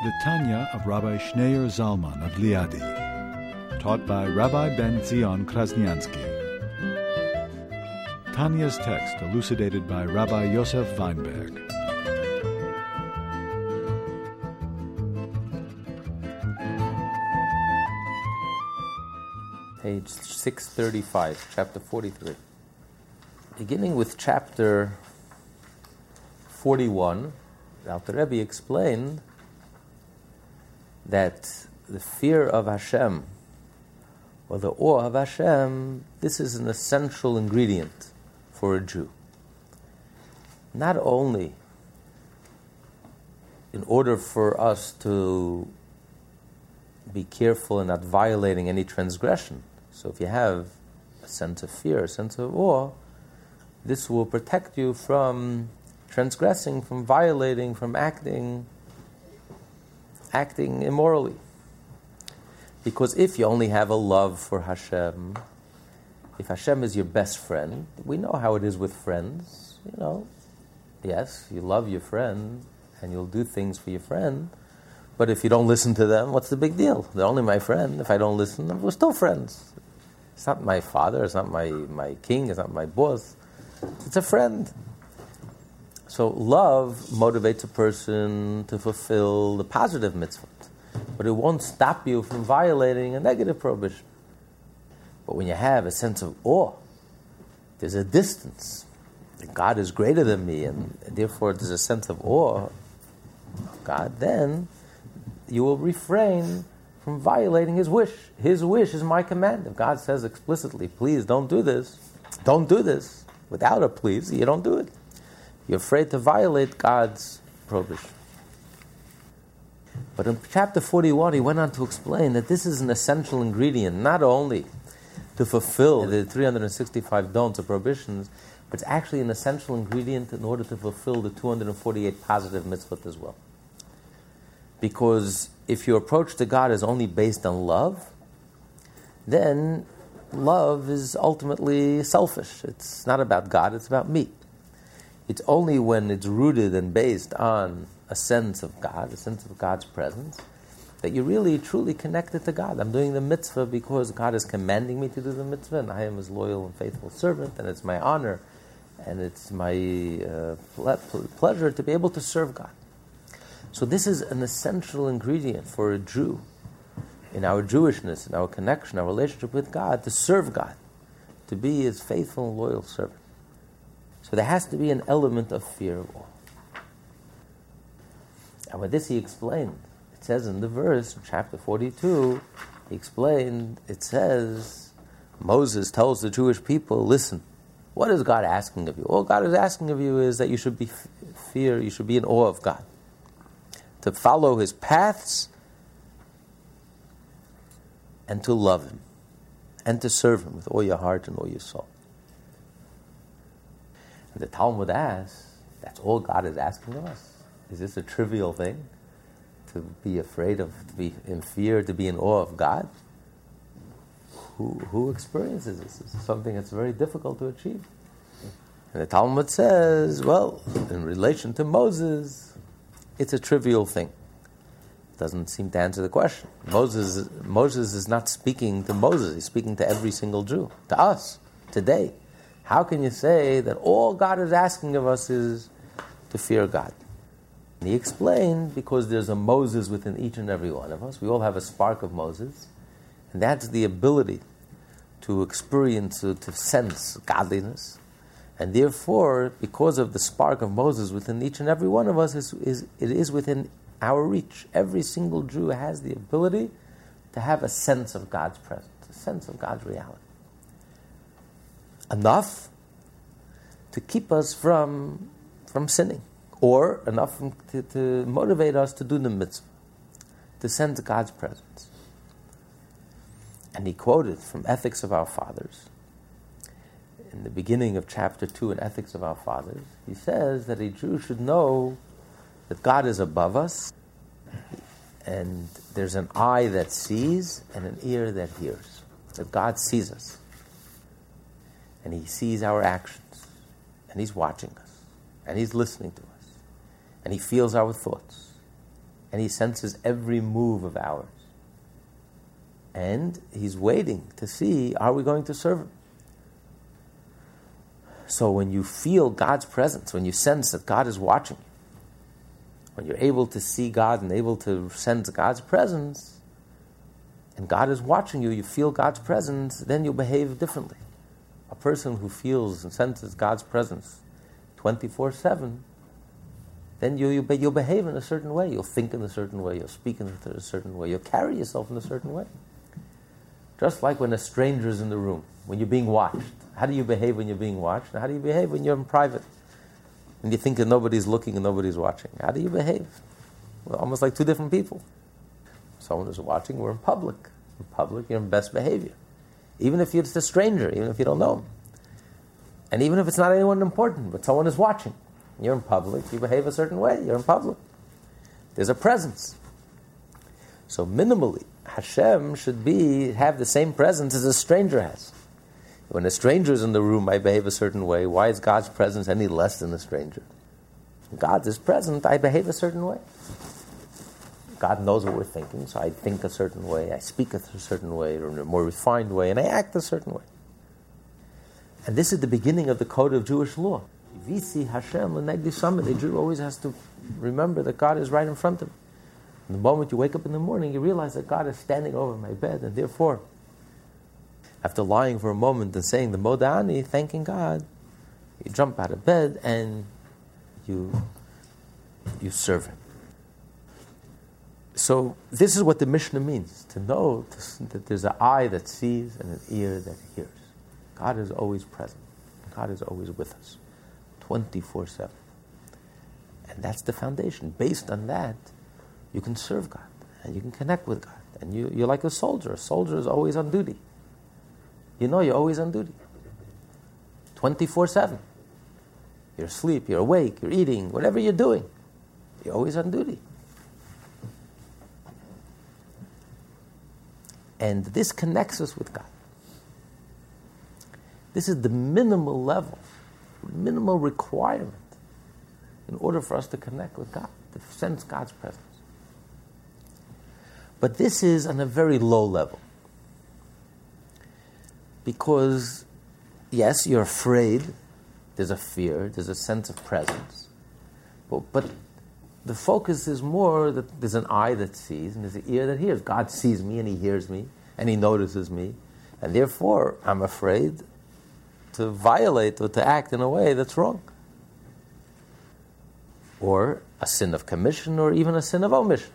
The Tanya of Rabbi Schneur Zalman of Liadi, taught by Rabbi Ben Zion Krasniansky. Tanya's text elucidated by Rabbi Yosef Wineberg. Page 635, chapter 43. Beginning with chapter 41, the Alter Rebbe explained that the fear of Hashem or the awe of Hashem, this is an essential ingredient for a Jew. Not only in order for us to be careful in not violating any transgression. So if you have a sense of fear, a sense of awe, this will protect you from transgressing, from violating, from acting acting immorally. Because if you only have a love for Hashem, if Hashem is your best friend, we know how it is with friends, you know. Yes, you love your friend and you'll do things for your friend, but if you don't listen to them, what's the big deal? They're only my friend. If I don't listen, we're still friends. It's not my father, it's not my, my king, it's not my boss. It's a friend. So love motivates a person to fulfill the positive mitzvot, but it won't stop you from violating a negative prohibition. But when you have a sense of awe, there's a distance. God is greater than me, and therefore there's a sense of awe of God, then you will refrain from violating His wish. His wish is my command. If God says explicitly, please don't do this, don't do this, without a please, you don't do it. You're afraid to violate God's prohibition. But in chapter 41, he went on to explain that this is an essential ingredient, not only to fulfill the 365 don'ts or prohibitions, but it's actually an essential ingredient in order to fulfill the 248 positive mitzvot as well. Because if your approach to God is only based on love, then love is ultimately selfish. It's not about God, it's about me. It's only when it's rooted and based on a sense of God, a sense of God's presence, that you're really truly connected to God. I'm doing the mitzvah because God is commanding me to do the mitzvah, and I am His loyal and faithful servant, and it's my honor and it's my uh, ple- pleasure to be able to serve God. So, this is an essential ingredient for a Jew in our Jewishness, in our connection, our relationship with God, to serve God, to be His faithful and loyal servant. So there has to be an element of fear of awe. And with this he explained. It says in the verse, in chapter 42, he explained, it says, Moses tells the Jewish people, listen, what is God asking of you? All God is asking of you is that you should be f- fear, you should be in awe of God. To follow his paths and to love him and to serve him with all your heart and all your soul. The Talmud asks, that's all God is asking of us. Is this a trivial thing? To be afraid of, to be in fear, to be in awe of God? Who, who experiences this? This is something that's very difficult to achieve. And the Talmud says, well, in relation to Moses, it's a trivial thing. Doesn't seem to answer the question. Moses, Moses is not speaking to Moses, he's speaking to every single Jew, to us, today. How can you say that all God is asking of us is to fear God? And he explained because there's a Moses within each and every one of us. We all have a spark of Moses, and that's the ability to experience, to, to sense godliness. And therefore, because of the spark of Moses within each and every one of us, is, is, it is within our reach. Every single Jew has the ability to have a sense of God's presence, a sense of God's reality enough to keep us from, from sinning, or enough to, to motivate us to do the mitzvah, to sense God's presence. And he quoted from Ethics of Our Fathers. In the beginning of chapter 2 in Ethics of Our Fathers, he says that a Jew should know that God is above us, and there's an eye that sees and an ear that hears. That God sees us, and He sees our actions, and He's watching us, and He's listening to us, and He feels our thoughts, and He senses every move of ours. And He's waiting to see are we going to serve Him? So when you feel God's presence, when you sense that God is watching you, when you're able to see God and able to sense God's presence, and God is watching you, you feel God's presence, then you behave differently. Person who feels and senses God's presence 24 7, then you, you, you'll behave in a certain way. You'll think in a certain way. You'll speak in a certain way. You'll carry yourself in a certain way. Just like when a stranger is in the room, when you're being watched. How do you behave when you're being watched? And how do you behave when you're in private? And you think that nobody's looking and nobody's watching. How do you behave? Well, almost like two different people. Someone is watching, we're in public. In public, you're in best behavior. Even if it's a stranger, even if you don't know him. And even if it's not anyone important, but someone is watching. You're in public, you behave a certain way, you're in public. There's a presence. So minimally, Hashem should be have the same presence as a stranger has. When a stranger is in the room, I behave a certain way. Why is God's presence any less than a stranger? God is present, I behave a certain way. God knows what we're thinking, so I think a certain way, I speak a certain way, or in a more refined way, and I act a certain way. And this is the beginning of the code of Jewish law. Visi Hashem Summit. A Jew always has to remember that God is right in front of him. And the moment you wake up in the morning, you realize that God is standing over my bed, and therefore, after lying for a moment and saying the Modeh Ani, thanking God, you jump out of bed and you, you serve Him. So, this is what the Mishnah means to know that there's an eye that sees and an ear that hears. God is always present, God is always with us, 24 7. And that's the foundation. Based on that, you can serve God and you can connect with God. And you, you're like a soldier. A soldier is always on duty. You know you're always on duty. 24 7. You're asleep, you're awake, you're eating, whatever you're doing, you're always on duty. And this connects us with God. This is the minimal level, minimal requirement in order for us to connect with God, to sense God's presence. But this is on a very low level. Because, yes, you're afraid, there's a fear, there's a sense of presence. But, but the focus is more that there's an eye that sees and there's an ear that hears. God sees me and He hears me and He notices me. And therefore, I'm afraid to violate or to act in a way that's wrong. Or a sin of commission or even a sin of omission.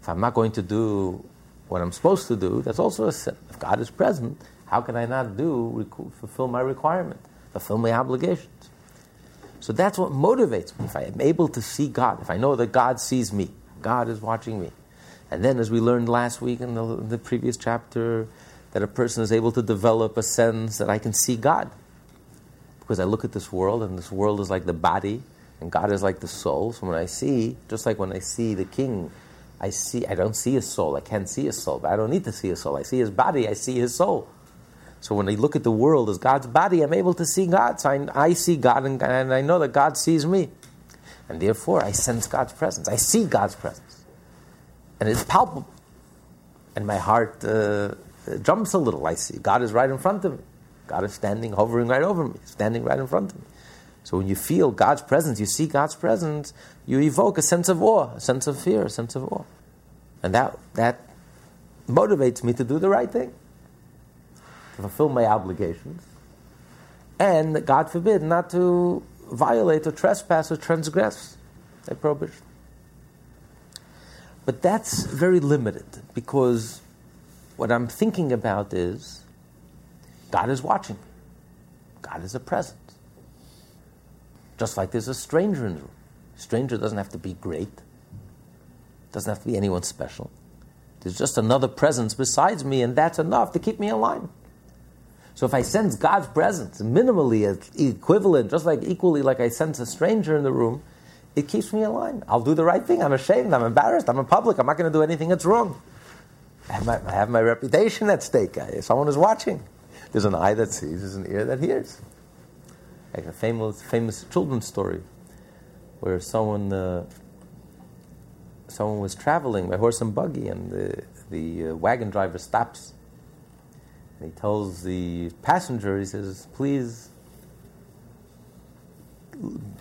If I'm not going to do what I'm supposed to do, that's also a sin. If God is present, how can I not do fulfill my requirement, fulfill my obligations? So that's what motivates me. If I am able to see God, if I know that God sees me, God is watching me. And then, as we learned last week in the, in the previous chapter, that a person is able to develop a sense that I can see God. Because I look at this world, and this world is like the body, and God is like the soul. So when I see, just like when I see the king I see, I don't see his soul. I can't see his soul, but I don't need to see his soul. I see his body. I see his soul. So when I look at the world as God's body, I'm able to see God. So I, I see God, and, and I know that God sees me, and therefore I sense God's presence. I see God's presence, and it's palpable. And my heart uh, jumps a little. I see God is right in front of me. God is standing, hovering right over me, standing right in front of me. So when you feel God's presence, you see God's presence, you evoke a sense of awe, a sense of fear, a sense of awe. And that, that motivates me to do the right thing, to fulfill my obligations, and, God forbid, not to violate or trespass or transgress a prohibition. But that's very limited because what I'm thinking about is God is watching. God is a present. Just like there's a stranger in the room. Stranger doesn't have to be great. Doesn't have to be anyone special. There's just another presence besides me, and that's enough to keep me in line. So if I sense God's presence minimally equivalent, just like equally like I sense a stranger in the room, it keeps me line. I'll do the right thing. I'm ashamed. I'm embarrassed. I'm in public. I'm not going to do anything that's wrong. I have, my, I have my reputation at stake. Someone is watching. There's an eye that sees. There's an ear that hears. Like a famous, famous children's story, where someone, uh, someone was traveling by horse and buggy, and the, the uh, wagon driver stops he tells the passenger, he says, please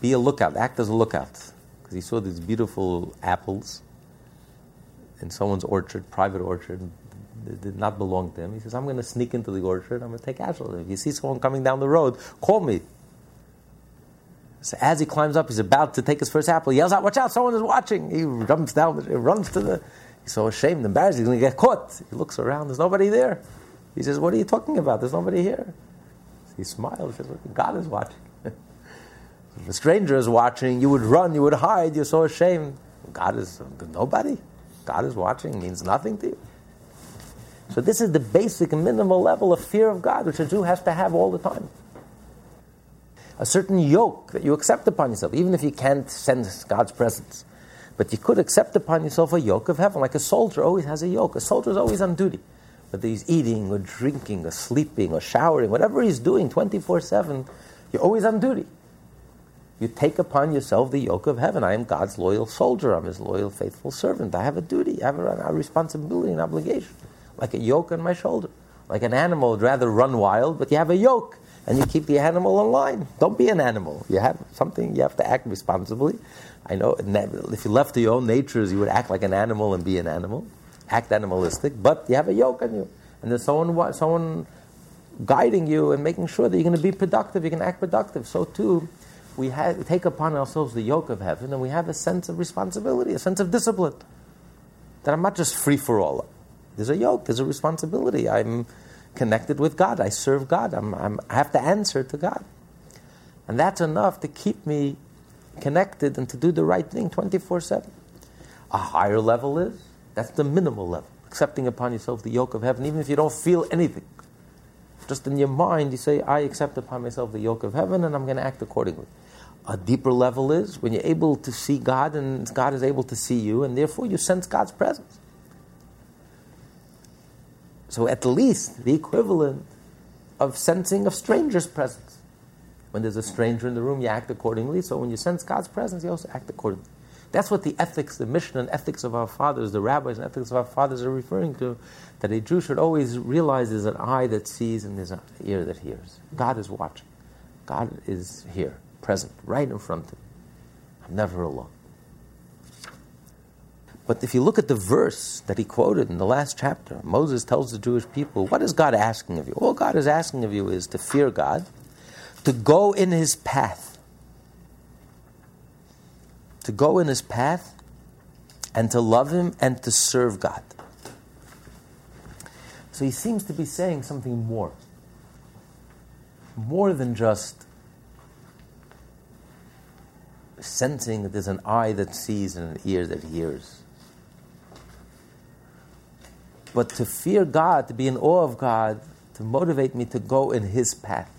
be a lookout, act as a lookout. Because he saw these beautiful apples in someone's orchard, private orchard, that did not belong to him. He says, I'm going to sneak into the orchard, I'm going to take apples. If you see someone coming down the road, call me. So as he climbs up, he's about to take his first apple. He yells out, Watch out, someone is watching. He jumps down, he runs to the. He's so ashamed, embarrassed, he's going to get caught. He looks around, there's nobody there. He says, What are you talking about? There's nobody here. He smiles. He says, God is watching. if a stranger is watching, you would run, you would hide, you're so ashamed. God is nobody. God is watching means nothing to you. So this is the basic minimal level of fear of God, which a Jew has to have all the time. A certain yoke that you accept upon yourself, even if you can't sense God's presence. But you could accept upon yourself a yoke of heaven, like a soldier always has a yoke. A soldier is always on duty whether he's eating or drinking or sleeping or showering, whatever he's doing 24 7, you're always on duty. You take upon yourself the yoke of heaven. I am God's loyal soldier. I'm his loyal, faithful servant. I have a duty, I have a, responsibility and obligation, like a yoke on my shoulder. Like an animal would rather run wild, but you have a yoke and you keep the animal in line. Don't be an animal. You have something, you have to act responsibly. I know if you left to your own natures, you would act like an animal and be an animal act animalistic, but you have a yoke on you. And there's someone, someone guiding you and making sure that you're going to be productive, you can act productive. So too, we take upon ourselves the yoke of heaven and we have a sense of responsibility, a sense of discipline. That I'm not just free for all. There's a yoke, there's a responsibility. I'm connected with God, I serve God, I'm, I'm, I have to answer to God. And that's enough to keep me connected and to do the right thing 24 7. A higher level is that's the minimal level. Accepting upon yourself the yoke of heaven, even if you don't feel anything. Just in your mind, you say, I accept upon myself the yoke of heaven and I'm going to act accordingly. A deeper level is when you're able to see God and God is able to see you, and therefore you sense God's presence. So, at least the equivalent of sensing of strangers' presence. When there's a stranger in the room, you act accordingly. So, when you sense God's presence, you also act accordingly. That's what the ethics, the Mishnah and ethics of our fathers, the rabbis and ethics of our fathers are referring to. That a Jew should always realize there's an eye that sees and there's an ear that hears. God is watching. God is here, present, right in front of me. I'm never alone. But if you look at the verse that he quoted in the last chapter, Moses tells the Jewish people, What is God asking of you? All God is asking of you is to fear God, to go in his path, to go in his path and to love him and to serve God. So he seems to be saying something more. More than just sensing that there's an eye that sees and an ear that hears. But to fear God, to be in awe of God, to motivate me to go in His path,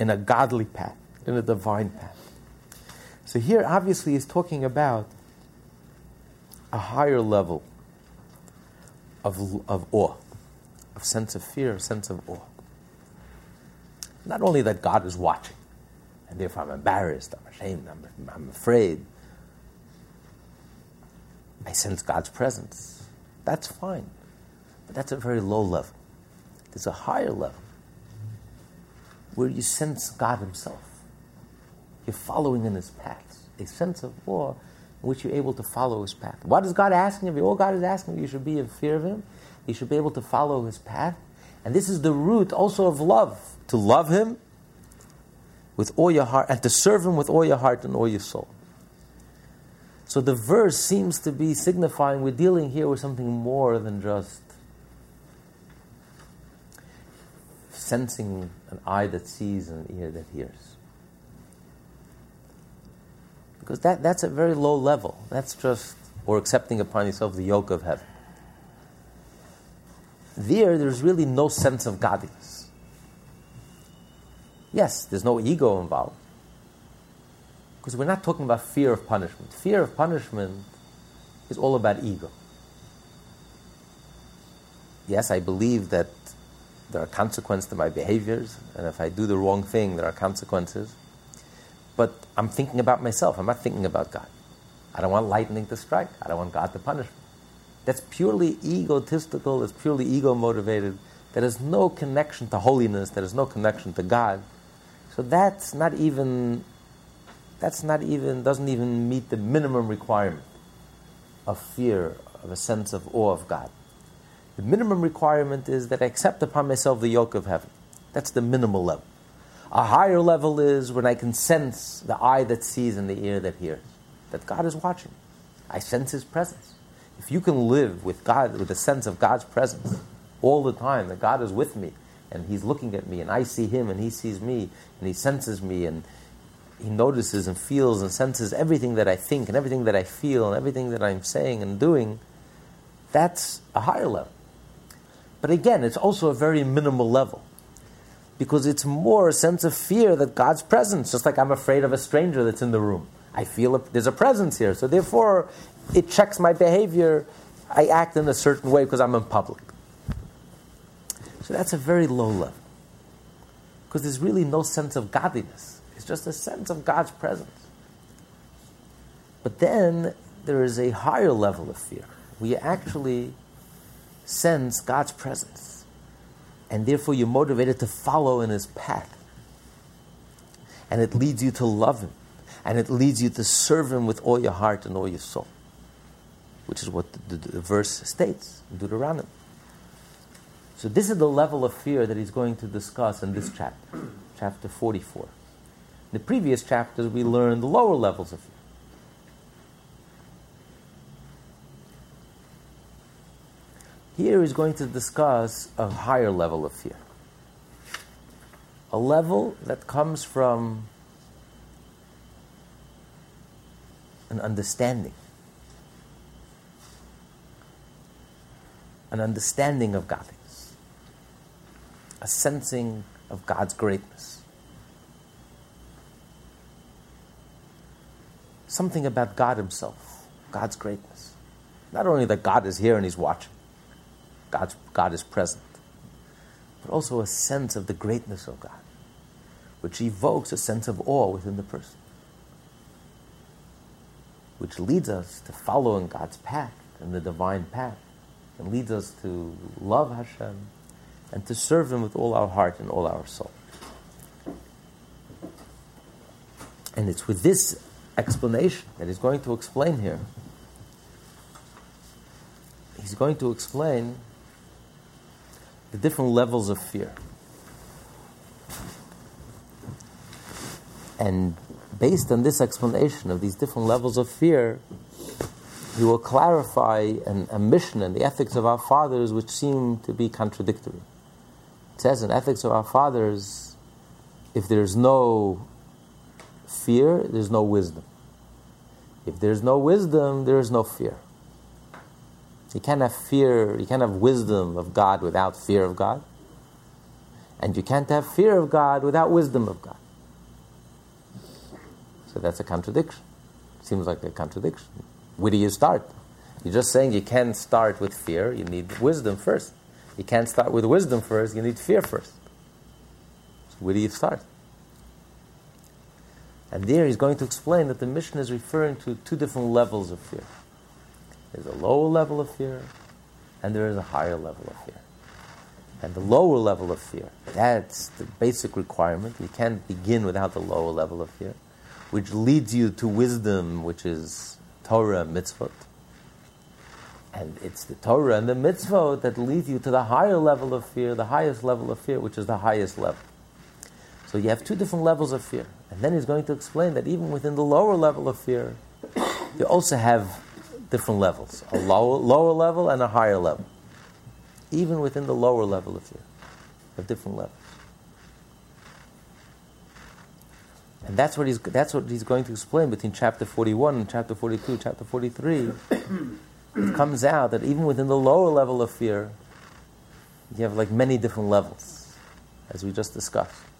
in a godly path, in a divine path. So here, obviously, he's talking about a higher level of, of awe, of sense of fear, of sense of awe. Not only that God is watching, and therefore I'm embarrassed, I'm ashamed, I'm, I'm afraid. I sense God's presence. That's fine. But that's a very low level. There's a higher level where you sense God Himself. You're following in his paths, a sense of awe in which you're able to follow his path. What is God asking of you? All God is asking of you, you should be in fear of him. You should be able to follow his path. And this is the root also of love to love him with all your heart and to serve him with all your heart and all your soul. So the verse seems to be signifying we're dealing here with something more than just sensing an eye that sees and an ear that hears. Because that, that's a very low level. That's just, or accepting upon yourself the yoke of heaven. there, there's really no sense of godliness. Yes, there's no ego involved. Because we're not talking about fear of punishment. Fear of punishment is all about ego. Yes, I believe that there are consequences to my behaviors, and if I do the wrong thing, there are consequences. But I'm thinking about myself, I'm not thinking about God. I don't want lightning to strike, I don't want God to punish me. That's purely egotistical, it's purely ego motivated. There is no connection to holiness, there is no connection to God. So that's not even, that's not even, doesn't even meet the minimum requirement of fear, of a sense of awe of God. The minimum requirement is that I accept upon myself the yoke of heaven. That's the minimal level. A higher level is when I can sense the eye that sees and the ear that hears, that God is watching. I sense His presence. If you can live with God, with a sense of God's presence all the time, that God is with me and He's looking at me and I see Him and He sees me and He senses me and He notices and feels and senses everything that I think and everything that I feel and everything that I'm saying and doing, that's a higher level. But again, it's also a very minimal level because it's more a sense of fear that God's presence, just like I'm afraid of a stranger that's in the room. I feel a, there's a presence here, so therefore it checks my behavior. I act in a certain way because I'm in public. So that's a very low level. Because there's really no sense of godliness, it's just a sense of God's presence. But then there is a higher level of fear. We actually sense God's presence. And therefore, you're motivated to follow in His path. And it leads you to love Him. And it leads you to serve Him with all your heart and all your soul which is what the, the, the verse states in Deuteronomy. So, this is the level of fear that he's going to discuss in this chapter, chapter 44. In the previous chapters, we learned the lower levels of fear. Here he's going to discuss a higher level of fear. A level that comes from an understanding an understanding of godliness, a sensing of God's greatness. Something about God Himself, God's greatness. Not only that God is here and He's watching, God's, God is present, but also a sense of the greatness of God, which evokes a sense of awe within the person, which leads us to follow in God's path, in the divine path and leads us to love Hashem and to serve Him with all our heart and all our soul. And it's with this explanation that he's going to explain here. He's going to explain the different levels of fear. And based on this explanation of these different levels of fear, he will clarify an, a Mishnah and the ethics of our fathers which seem to be contradictory. It says in Ethics of Our Fathers, if there's no fear, there's no wisdom. If there's no wisdom, there is no fear. You can't have fear, you can't have wisdom of God without fear of God. And you can't have fear of God without wisdom of God. So that's a contradiction. Seems like a contradiction. Where do you start? You're just saying you can't start with fear, you need wisdom first. You can't start with wisdom first, you need fear first. So where do you start? And there he's going to explain that the Mishnah is referring to two different levels of fear. There's a lower level of fear, and there is a higher level of fear. And the lower level of fear, that's the basic requirement. You can't begin without the lower level of fear, which leads you to wisdom, which is Torah mitzvot. And it's the Torah and the mitzvot that lead you to the higher level of fear, the highest level of fear, which is the highest level. So you have two different levels of fear. And then he's going to explain that even within the lower level of fear, you also have different levels a lower, lower level and a higher level. Even within the lower level of fear, you have different levels. And that's what he's, that's what he's going to explain between chapter 41 and chapter 42, chapter 43. it comes out that even within the lower level of fear, you have like many different levels, as we just discussed.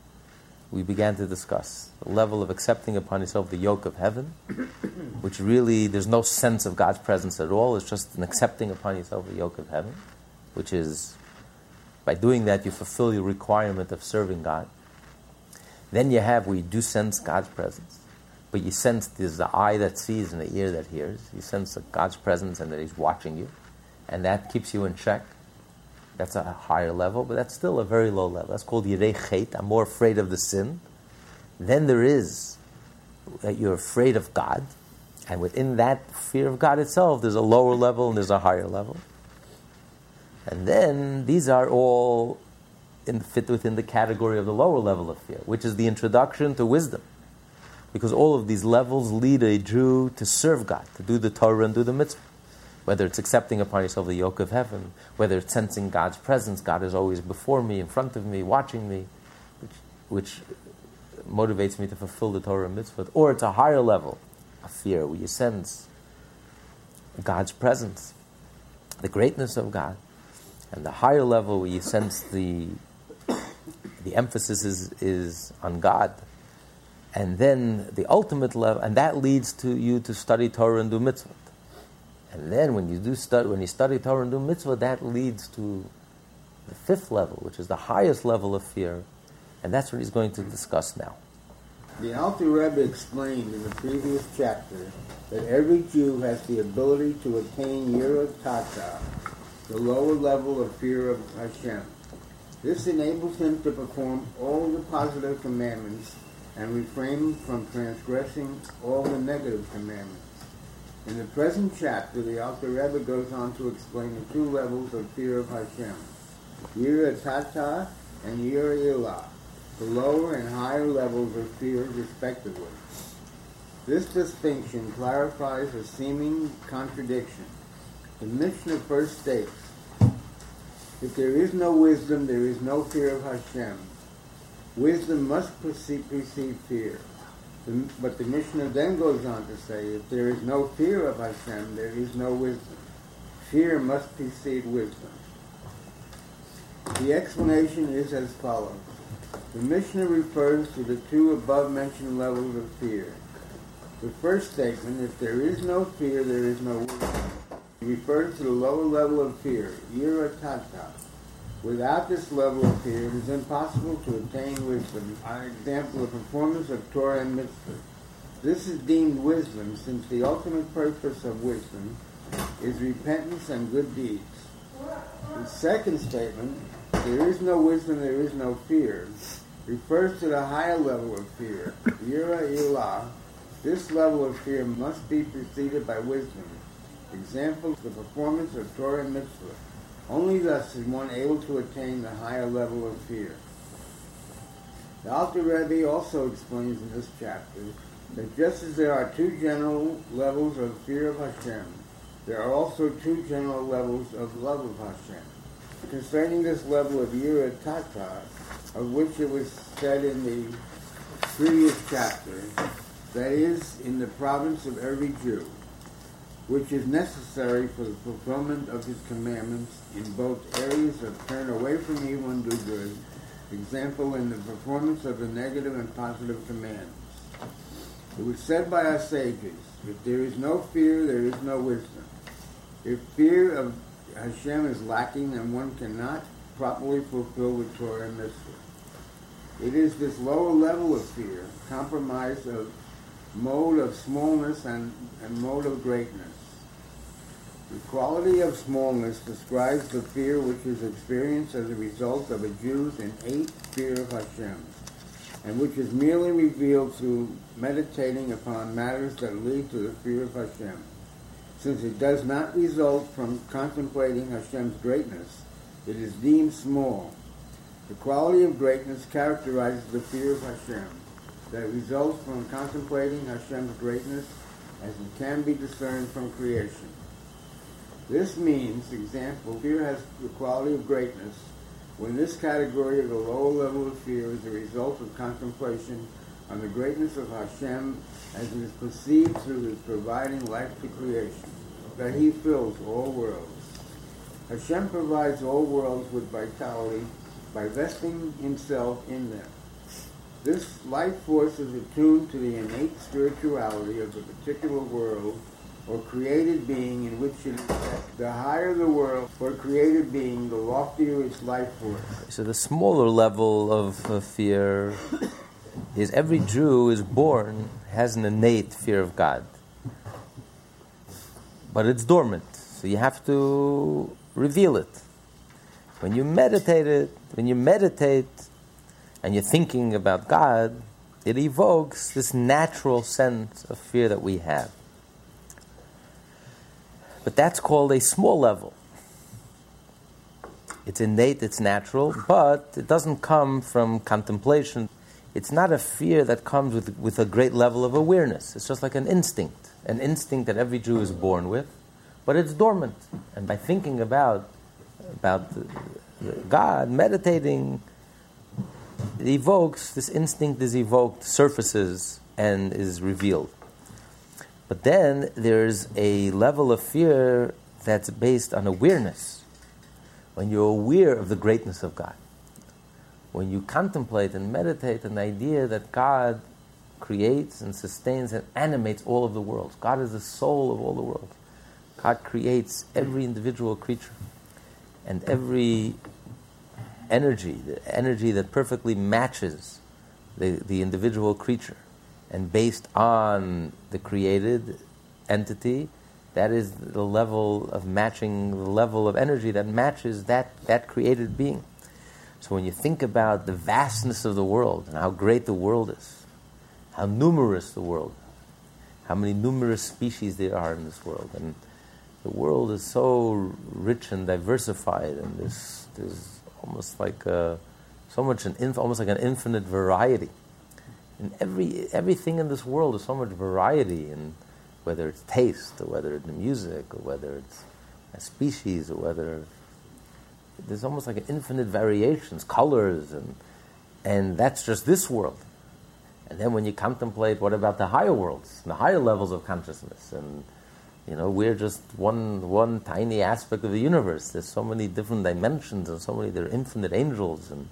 We began to discuss the level of accepting upon yourself the yoke of heaven, which really there's no sense of God's presence at all. It's just an accepting upon yourself the yoke of heaven, which is by doing that you fulfill your requirement of serving God. Then you have where you do sense God's presence, but you sense there's the eye that sees and the ear that hears. You sense God's presence and that He's watching you, and that keeps you in check. That's a higher level, but that's still a very low level. That's called Yirei Chet. I'm more afraid of the sin. Then there is that you're afraid of God, and within that fear of God itself, there's a lower level and there's a higher level. And then these are all in, fit within the category of the lower level of fear, which is the introduction to wisdom. Because all of these levels lead a Jew to serve God, to do the Torah and do the mitzvah whether it's accepting upon yourself the yoke of heaven, whether it's sensing God's presence, God is always before me, in front of me, watching me, which, which motivates me to fulfill the Torah and mitzvot, or it's a higher level of fear where you sense God's presence, the greatness of God, and the higher level where you sense the the emphasis is, is on God. And then the ultimate level, and that leads to you to study Torah and do mitzvah. And then when you do study, when you study Torah and do mitzvah, that leads to the fifth level, which is the highest level of fear, and that's what he's going to discuss now. The Alter Rebbe explained in the previous chapter that every Jew has the ability to attain Yira Tata, the lower level of fear of Hashem. This enables him to perform all the positive commandments and refrain from transgressing all the negative commandments. In the present chapter, the Alter Rebbe goes on to explain the two levels of fear of Hashem, Yira Tata and Yira Ilah, the lower and higher levels of fear respectively. This distinction clarifies a seeming contradiction. The Mishnah first states, if there is no wisdom, there is no fear of Hashem. Wisdom must precede, precede fear. But the Mishnah then goes on to say, if there is no fear of Hashem, there is no wisdom. Fear must precede wisdom. The explanation is as follows. The Mishnah refers to the two above-mentioned levels of fear. The first statement, if there is no fear, there is no wisdom, refers to the lower level of fear, yira tata, Without this level of fear, it is impossible to attain wisdom. An example, of performance of Torah and mitzvah. This is deemed wisdom, since the ultimate purpose of wisdom is repentance and good deeds. The second statement, there is no wisdom, there is no fear, refers to the higher level of fear, yira ilah. This level of fear must be preceded by wisdom. Example, the performance of Torah and mitzvah. Only thus is one able to attain the higher level of fear. The Alter Rebbe also explains in this chapter that just as there are two general levels of fear of Hashem, there are also two general levels of love of Hashem. Concerning this level of Yira Tata, of which it was said in the previous chapter, that is, in the province of every Jew, which is necessary for the fulfillment of his commandments in both areas of turn away from evil and do good, example in the performance of the negative and positive commands. It was said by our sages, if there is no fear, there is no wisdom. If fear of Hashem is lacking, then one cannot properly fulfill the Torah and Mitzvah. It is this lower level of fear, compromise of mode of smallness and, and mode of greatness. The quality of smallness describes the fear which is experienced as a result of a Jew's innate fear of Hashem, and which is merely revealed through meditating upon matters that lead to the fear of Hashem. Since it does not result from contemplating Hashem's greatness, it is deemed small. The quality of greatness characterizes the fear of Hashem that results from contemplating Hashem's greatness as it can be discerned from creation. This means, example, fear has the quality of greatness when this category of the lower level of fear is a result of contemplation on the greatness of Hashem as it is perceived through his providing life to creation, that he fills all worlds. Hashem provides all worlds with vitality by vesting himself in them. This life force is attuned to the innate spirituality of the particular world or created being in which it. The higher the world or created being, the loftier its life force. So the smaller level of uh, fear is every Jew is born has an innate fear of God, but it's dormant. So you have to reveal it. When you meditate it, when you meditate and you're thinking about God, it evokes this natural sense of fear that we have. But that's called a small level. It's innate, it's natural, but it doesn't come from contemplation. It's not a fear that comes with, with a great level of awareness. It's just like an instinct, an instinct that every Jew is born with, but it's dormant. And by thinking about, about God, meditating, it evokes, this instinct is evoked, surfaces, and is revealed. But then there's a level of fear that's based on awareness. When you're aware of the greatness of God, when you contemplate and meditate an idea that God creates and sustains and animates all of the world. God is the soul of all the world. God creates every individual creature and every energy, the energy that perfectly matches the, the individual creature and based on the created entity, that is the level of matching, the level of energy that matches that, that created being. So when you think about the vastness of the world and how great the world is, how numerous the world, how many numerous species there are in this world, and the world is so rich and diversified, and there's, there's almost like a, so much an inf- almost like an infinite variety in every everything in this world is so much variety and whether it's taste or whether it's music or whether it's a species or whether there's almost like an infinite variations, colors and and that's just this world. And then when you contemplate what about the higher worlds, the higher levels of consciousness and you know, we're just one one tiny aspect of the universe. There's so many different dimensions and so many there are infinite angels and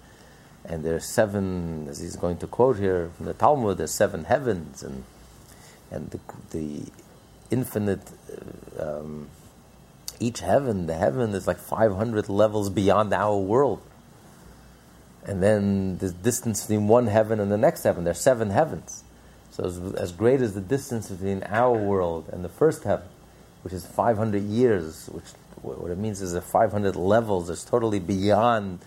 and there's seven, as he's going to quote here from the Talmud, there's seven heavens, and and the, the infinite, uh, um, each heaven, the heaven is like 500 levels beyond our world. And then the distance between one heaven and the next heaven, there's seven heavens. So as, as great as the distance between our world and the first heaven, which is 500 years, which what it means is that 500 levels is totally beyond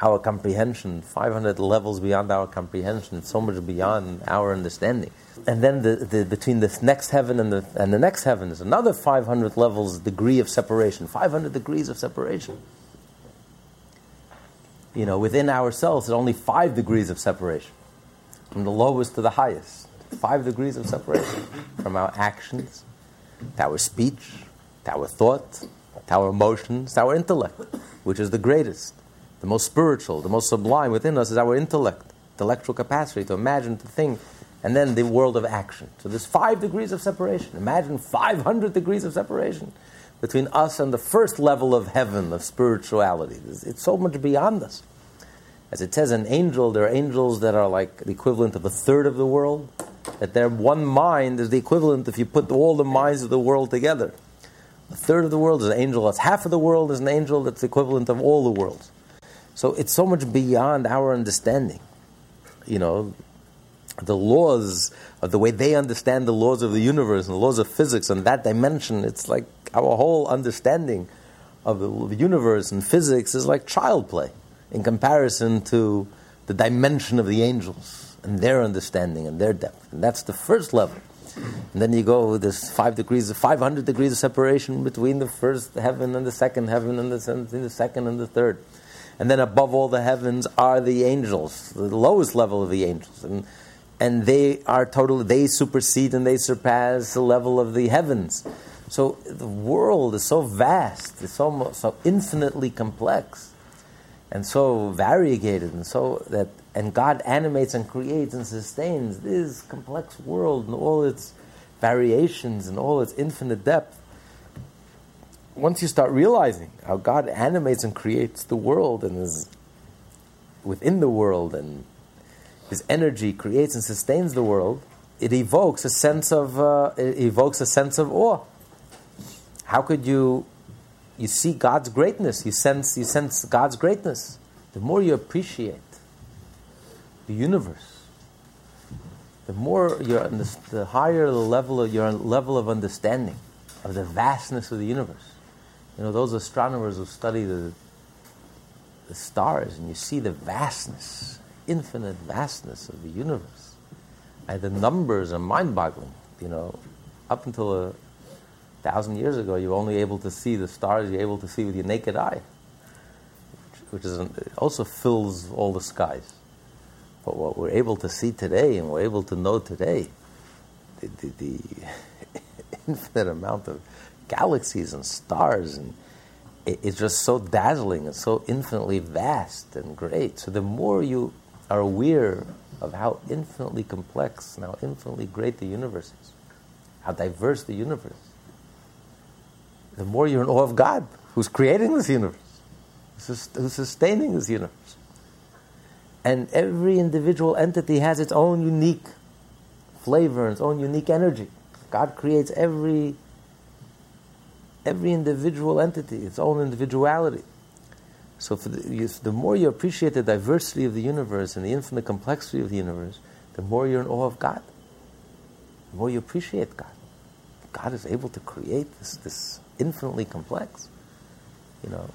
our comprehension, 500 levels beyond our comprehension, so much beyond our understanding. And then the, the, between the next heaven and the, and the next heaven is another 500 levels degree of separation, 500 degrees of separation. You know, within ourselves, there's only five degrees of separation, from the lowest to the highest. Five degrees of separation from our actions, to our speech, to our thought, to our emotions, to our intellect, which is the greatest the most spiritual, the most sublime within us is our intellect, intellectual capacity to imagine, to think, and then the world of action. So there's five degrees of separation. Imagine 500 degrees of separation between us and the first level of heaven, of spirituality. It's so much beyond us. As it says, an angel, there are angels that are like the equivalent of a third of the world, that their one mind is the equivalent if you put all the minds of the world together. A third of the world is an angel that's half of the world is an angel that's equivalent of all the worlds. So it's so much beyond our understanding. You know, the laws of the way they understand the laws of the universe and the laws of physics and that dimension, it's like our whole understanding of the universe and physics is like child play in comparison to the dimension of the angels and their understanding and their depth. And that's the first level. And then you go, there's five degrees, 500 degrees of separation between the first heaven and the second heaven and the, the second and the third and then above all the heavens are the angels, the lowest level of the angels, and and they are totally they supersede and they surpass the level of the heavens. So the world is so vast, it's so so infinitely complex, and so variegated, and so that and God animates and creates and sustains this complex world and all its variations and all its infinite depth once you start realizing how God animates and creates the world and is within the world and his energy creates and sustains the world, it evokes a sense of uh, it evokes a sense of awe. How could you you see God's greatness? You sense you sense God's greatness. The more you appreciate the universe, the more you're the, higher the level of your level of understanding of the vastness of the universe. You know those astronomers who study the the stars and you see the vastness, infinite vastness of the universe. And the numbers are mind boggling. You know, up until a thousand years ago, you were only able to see the stars you're able to see with your naked eye, which, also fills all the skies. But what we're able to see today and we're able to know today, the, the, the infinite amount of galaxies and stars and it's just so dazzling and so infinitely vast and great. So the more you are aware of how infinitely complex and how infinitely great the universe is, how diverse the universe, the more you're in awe of God, who's creating this universe, who's sustaining this universe. And every individual entity has its own unique flavor and its own unique energy. God creates every every individual entity, its own individuality. So, the, the more you appreciate the diversity of the universe and the infinite complexity of the universe, the more you're in awe of God. The more you appreciate God. God is able to create this, this infinitely complex. You know,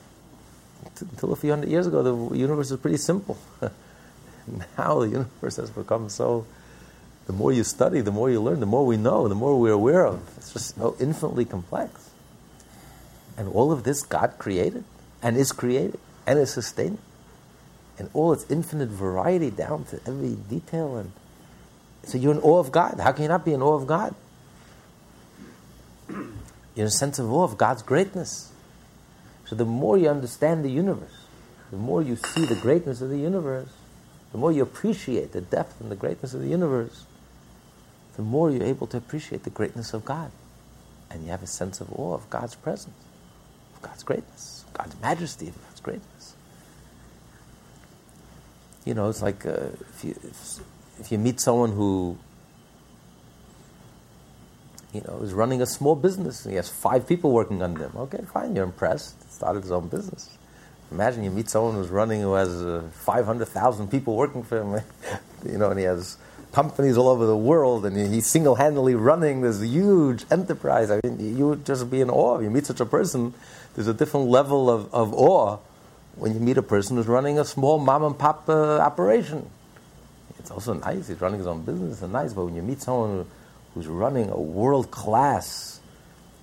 until a few hundred years ago, the universe was pretty simple. now the universe has become so. The more you study, the more you learn, the more we know, the more we're aware of. It's just so infinitely complex. And all of this God created and is created and is sustaining. And all its infinite variety down to every detail. And so you're in awe of God. How can you not be in awe of God? You're in a sense of awe of God's greatness. So the more you understand the universe, the more you see the greatness of the universe, the more you appreciate the depth and the greatness of the universe, the more you're able to appreciate the greatness of God. And you have a sense of awe of God's presence. God's greatness, God's majesty, God's greatness. You know, it's like uh, if, you, if, if you meet someone who, you know, is running a small business and he has five people working on him. Okay, fine, you're impressed. Started his own business. Imagine you meet someone who's running who has uh, 500,000 people working for him, you know, and he has companies all over the world, and he's single-handedly running this huge enterprise. I mean, you would just be in awe. If you meet such a person, there's a different level of, of awe when you meet a person who's running a small mom and pop uh, operation. It's also nice. He's running his own business, and nice. But when you meet someone who's running a world-class,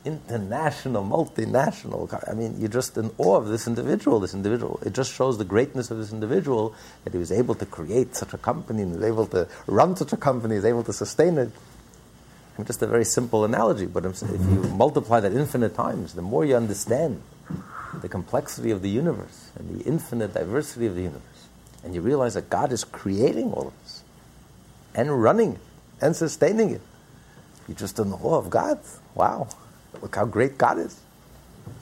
international, multinational, I mean, you're just in awe of this individual. This individual. It just shows the greatness of this individual that he was able to create such a company, and was able to run such a company, is able to sustain it just a very simple analogy, but if you multiply that infinite times, the more you understand the complexity of the universe and the infinite diversity of the universe, and you realize that God is creating all of this and running it and sustaining it, you're just in awe of God. Wow, look how great God is.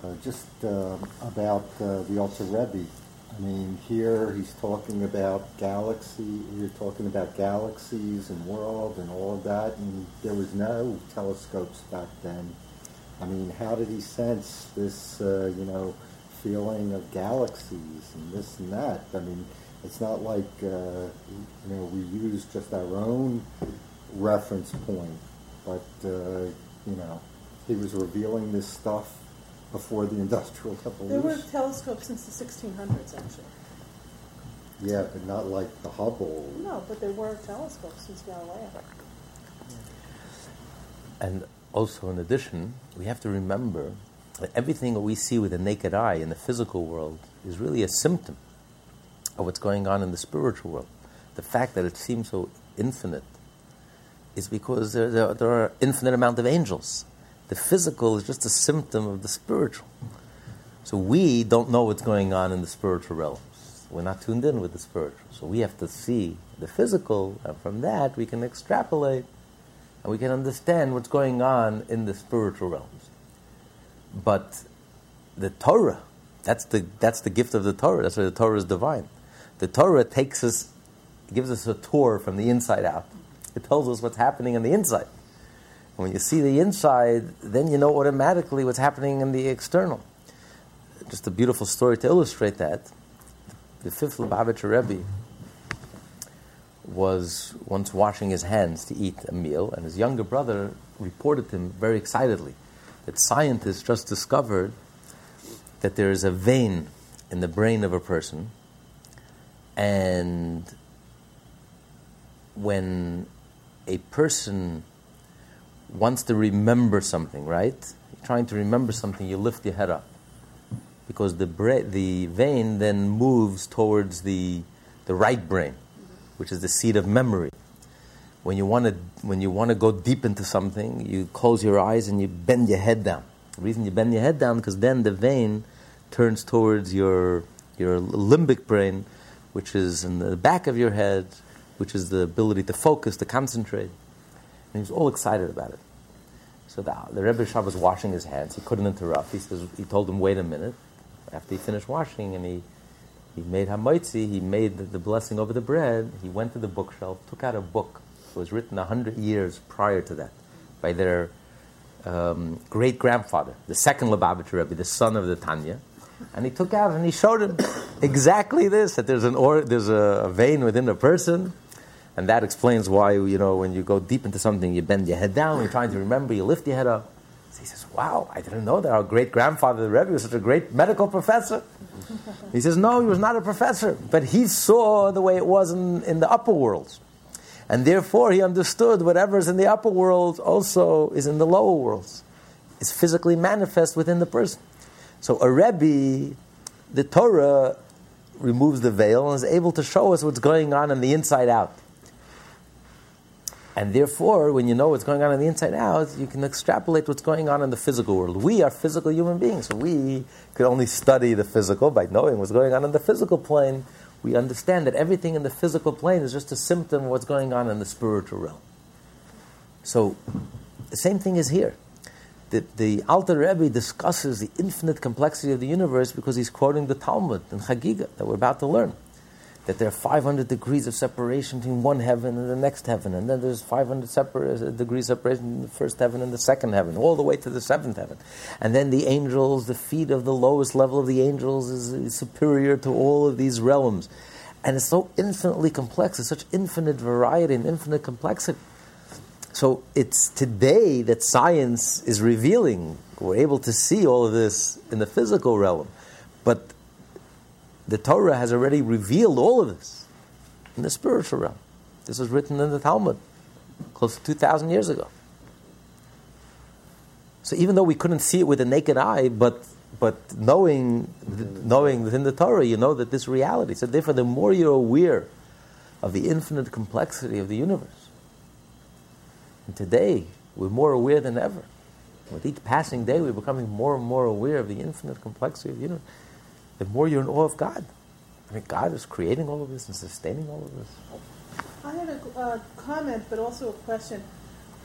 Uh, just uh, about uh, the Alter Rebbe I mean, here he's talking about galaxy. You're talking about galaxies and world and all of that, and there was no telescopes back then. I mean, how did he sense this, uh, you know, feeling of galaxies and this and that? I mean, it's not like uh, you know we use just our own reference point, but uh, you know, he was revealing this stuff before the Industrial Revolution. There were telescopes since the 1600s, actually. Yeah, but not like the Hubble. No, but there were telescopes since Galileo. And also, in addition, we have to remember that everything that we see with the naked eye in the physical world is really a symptom of what's going on in the spiritual world. The fact that it seems so infinite is because there, there, there are infinite amount of angels the physical is just a symptom of the spiritual. So we don't know what's going on in the spiritual realms. We're not tuned in with the spiritual. So we have to see the physical, and from that we can extrapolate and we can understand what's going on in the spiritual realms. But the Torah, that's the, that's the gift of the Torah. That's why the Torah is divine. The Torah takes us, gives us a tour from the inside out. It tells us what's happening on the inside. When you see the inside, then you know automatically what's happening in the external. Just a beautiful story to illustrate that. The fifth Lubavitcher Rebbe was once washing his hands to eat a meal, and his younger brother reported to him very excitedly that scientists just discovered that there is a vein in the brain of a person, and when a person wants to remember something, right? You're trying to remember something, you lift your head up. Because the, bra- the vein then moves towards the, the right brain, which is the seat of memory. When you want to when you want to go deep into something, you close your eyes and you bend your head down. The reason you bend your head down because then the vein turns towards your your limbic brain, which is in the back of your head, which is the ability to focus, to concentrate. And he was all excited about it. So the, the Rebbe Rashab was washing his hands. He couldn't interrupt. He says he told him, "Wait a minute." After he finished washing, and he he made hamoitzi, he made the, the blessing over the bread. He went to the bookshelf, took out a book that was written a hundred years prior to that by their um, great grandfather, the second Lubavitcher Rebbe, the son of the Tanya. And he took out and he showed him exactly this that there's, an or, there's a, a vein within a person. And that explains why, you know, when you go deep into something, you bend your head down, you're trying to remember, you lift your head up. So he says, Wow, I didn't know that our great grandfather, the Rebbe, was such a great medical professor. He says, No, he was not a professor, but he saw the way it was in, in the upper worlds. And therefore, he understood whatever is in the upper world also is in the lower worlds. It's physically manifest within the person. So a Rebbe, the Torah removes the veil and is able to show us what's going on in the inside out. And therefore, when you know what's going on in the inside out, you can extrapolate what's going on in the physical world. We are physical human beings, so we could only study the physical by knowing what's going on in the physical plane. We understand that everything in the physical plane is just a symptom of what's going on in the spiritual realm. So, the same thing is here the, the Alter Rebbe discusses the infinite complexity of the universe because he's quoting the Talmud and Chagiga that we're about to learn. That there are 500 degrees of separation between one heaven and the next heaven, and then there's 500 separ- uh, degrees separation between the first heaven and the second heaven, all the way to the seventh heaven. And then the angels, the feet of the lowest level of the angels is, is superior to all of these realms. And it's so infinitely complex, it's such infinite variety and infinite complexity. So it's today that science is revealing. We're able to see all of this in the physical realm. But the Torah has already revealed all of this in the spiritual realm. This was written in the Talmud close to 2,000 years ago. So even though we couldn't see it with the naked eye, but, but knowing, knowing within the Torah, you know that this reality. So therefore, the more you're aware of the infinite complexity of the universe, and today, we're more aware than ever. With each passing day, we're becoming more and more aware of the infinite complexity of the universe. The more you're in awe of God. I mean, God is creating all of this and sustaining all of this. I had a uh, comment, but also a question.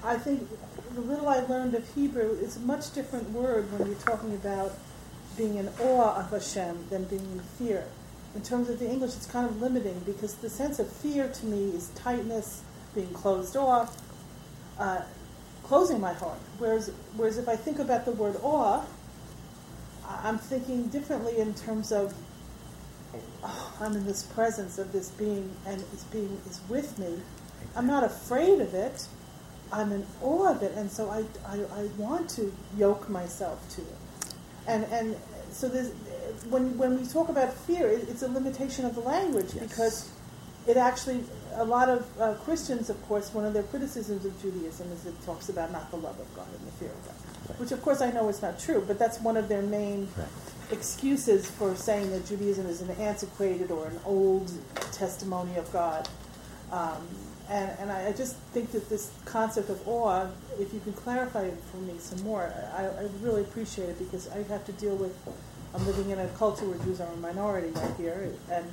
I think the little I learned of Hebrew is a much different word when you're talking about being in awe of Hashem than being in fear. In terms of the English, it's kind of limiting because the sense of fear to me is tightness, being closed off, uh, closing my heart. Whereas, whereas if I think about the word awe, I'm thinking differently in terms of oh, I'm in this presence of this being, and this being is with me. I'm not afraid of it. I'm in awe of it, and so I, I, I want to yoke myself to it. And and so there's, when when we talk about fear, it, it's a limitation of the language Yes. because it actually a lot of uh, Christians, of course, one of their criticisms of Judaism is it talks about not the love of God and the fear of God, Right. which of course I know is not true, but that's one of their main Right. excuses for saying that Judaism is an antiquated or an old testimony of God. Um, and and I, I just think that this concept of awe, if you can clarify it for me some more, I, I really appreciate it because I have to deal with. I'm living in a culture where Jews are a minority right here, and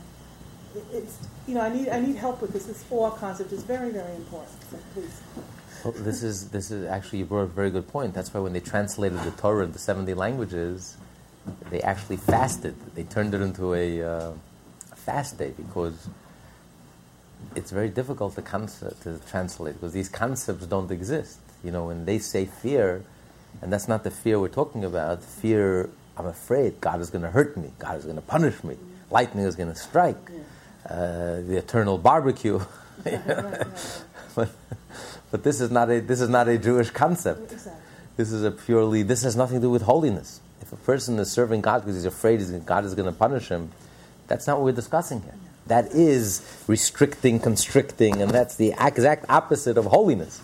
it's you know I need I need help with this. This awe concept is very very important. So please. Well, this is this is actually you brought a very good point. That's why when they translated the Torah into seventy languages, they actually fasted. They turned it into a, uh, fast day because it's very difficult to, concept, to translate because these concepts don't exist. You know, when they say fear, and that's not the fear we're talking about. Fear, I'm afraid God is going to hurt me. God is going to punish me. Lightning is going to strike. Uh, the eternal barbecue. but, but this is not a this is not a Jewish concept. Exactly. This is a purely this has nothing to do with holiness. If a person is serving God because he's afraid God is going to punish him, that's not what we're discussing here. That is restricting, constricting, and that's the exact opposite of holiness.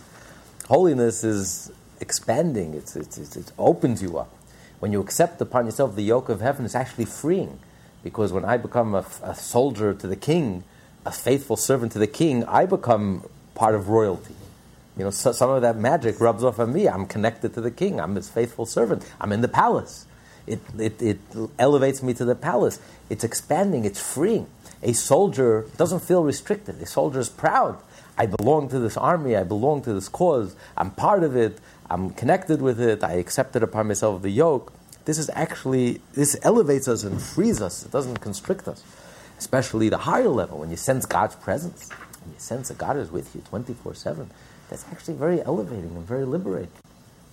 Holiness is expanding. It's, it's, it's, it opens you up. When you accept upon yourself the yoke of heaven, it's actually freeing. Because when I become a, a soldier to the king, a faithful servant to the king, I become part of royalty. You know, so, some of that magic rubs off on me. I'm connected to the king. I'm his faithful servant. I'm in the palace. It, it, it elevates me to the palace. It's expanding. It's freeing. A soldier doesn't feel restricted. A soldier is proud. I belong to this army. I belong to this cause. I'm part of it. I'm connected with it. I accepted upon myself the yoke. This is actually, this elevates us and frees us. It doesn't constrict us. Especially the higher level, when you sense God's presence, when you sense that God is with you 24 7, that's actually very elevating and very liberating.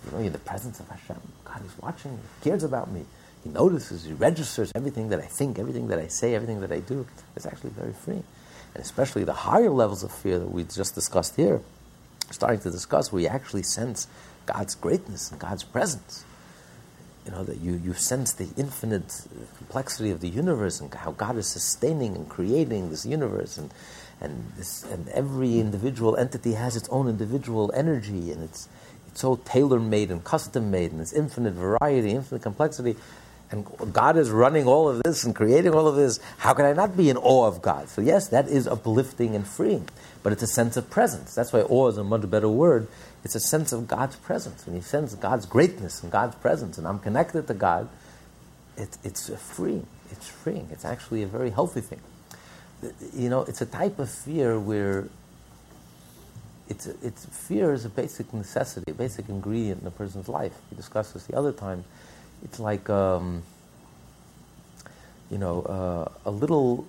You know, you're in the presence of Hashem. God is watching he cares about me. He notices, he registers everything that I think, everything that I say, everything that I do. It's actually very freeing. And especially the higher levels of fear that we just discussed here, starting to discuss, you actually sense God's greatness and God's presence. You know, that you, you sense the infinite complexity of the universe and how God is sustaining and creating this universe and, and, this, and every individual entity has its own individual energy and it's, it's so tailor-made and custom-made and it's infinite variety, infinite complexity and God is running all of this and creating all of this, how can I not be in awe of God? So, yes, that is uplifting and freeing, but it's a sense of presence. That's why awe is a much better word. It's a sense of God's presence. When you sense God's greatness and God's presence, and I'm connected to God, it, it's freeing. It's freeing. It's actually a very healthy thing. You know, it's a type of fear where it's, it's fear is a basic necessity, a basic ingredient in a person's life. We discussed this the other time it's like um, you know uh, a little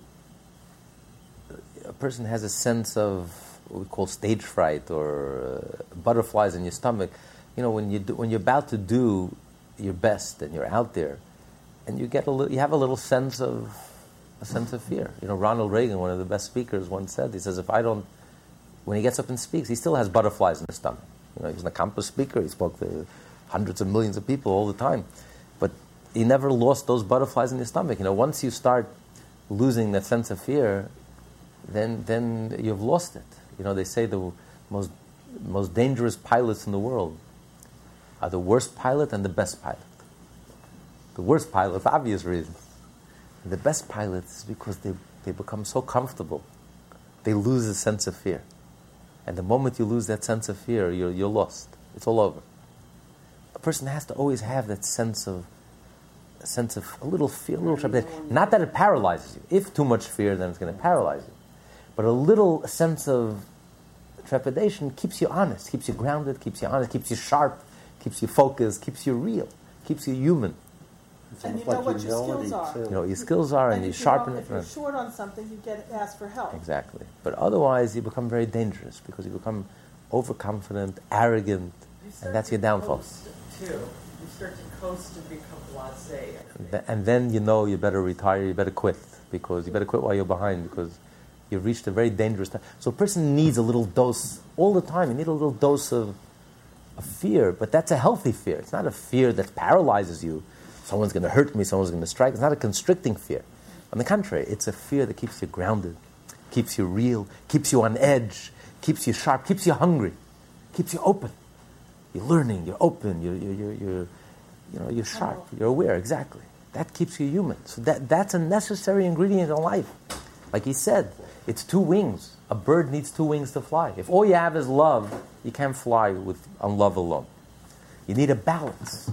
a person has a sense of what we call stage fright or uh, butterflies in your stomach you know when you do, when you're about to do your best and you're out there and you get a little, you have a little sense of a sense of fear you know Ronald Reagan one of the best speakers once said he says if I don't when he gets up and speaks he still has butterflies in his stomach you know he's an accomplished speaker he spoke to hundreds of millions of people all the time But he never lost those butterflies in his stomach. You know, once you start losing that sense of fear, then then you've lost it. You know, they say the most most dangerous pilots in the world are the worst pilot and the best pilot. The worst pilot, for obvious reasons. The best pilots is because they, they become so comfortable. They lose a sense of fear. And the moment you lose that sense of fear, you're, you're lost. It's all over. A person has to always have that sense of a sense of a little fear, a little trepidation. Not that it paralyzes you. If too much fear, then it's going to paralyze you. But a little sense of trepidation keeps you honest, keeps you grounded, keeps you honest, keeps you sharp, keeps you focused, keeps you real, keeps you human. And you know what your skills are. You know what your skills are, and, and you sharpen it. If you're short on something, you get asked for help. Exactly. But otherwise, you become very dangerous because you become overconfident, arrogant, and that's your downfall. Too. You start to coast and become blasé. and then you know you better retire, you better quit, because you better quit while you're behind, because you've reached a very dangerous time. So a person needs a little dose all the time. You need a little dose of, of fear, but that's a healthy fear. It's not a fear that paralyzes you. Someone's going to hurt me, someone's going to strike. It's not a constricting fear. On the contrary, it's a fear that keeps you grounded, keeps you real, keeps you on edge, keeps you sharp, keeps you hungry, keeps you open. You're learning, you're open, you're, you're, you're, you're you know, you're sharp, you're aware, exactly. That keeps you human. So that, that's a necessary ingredient in life. Like he said, it's two wings. A bird needs two wings to fly. If all you have is love, you can't fly with on love alone. You need a balance.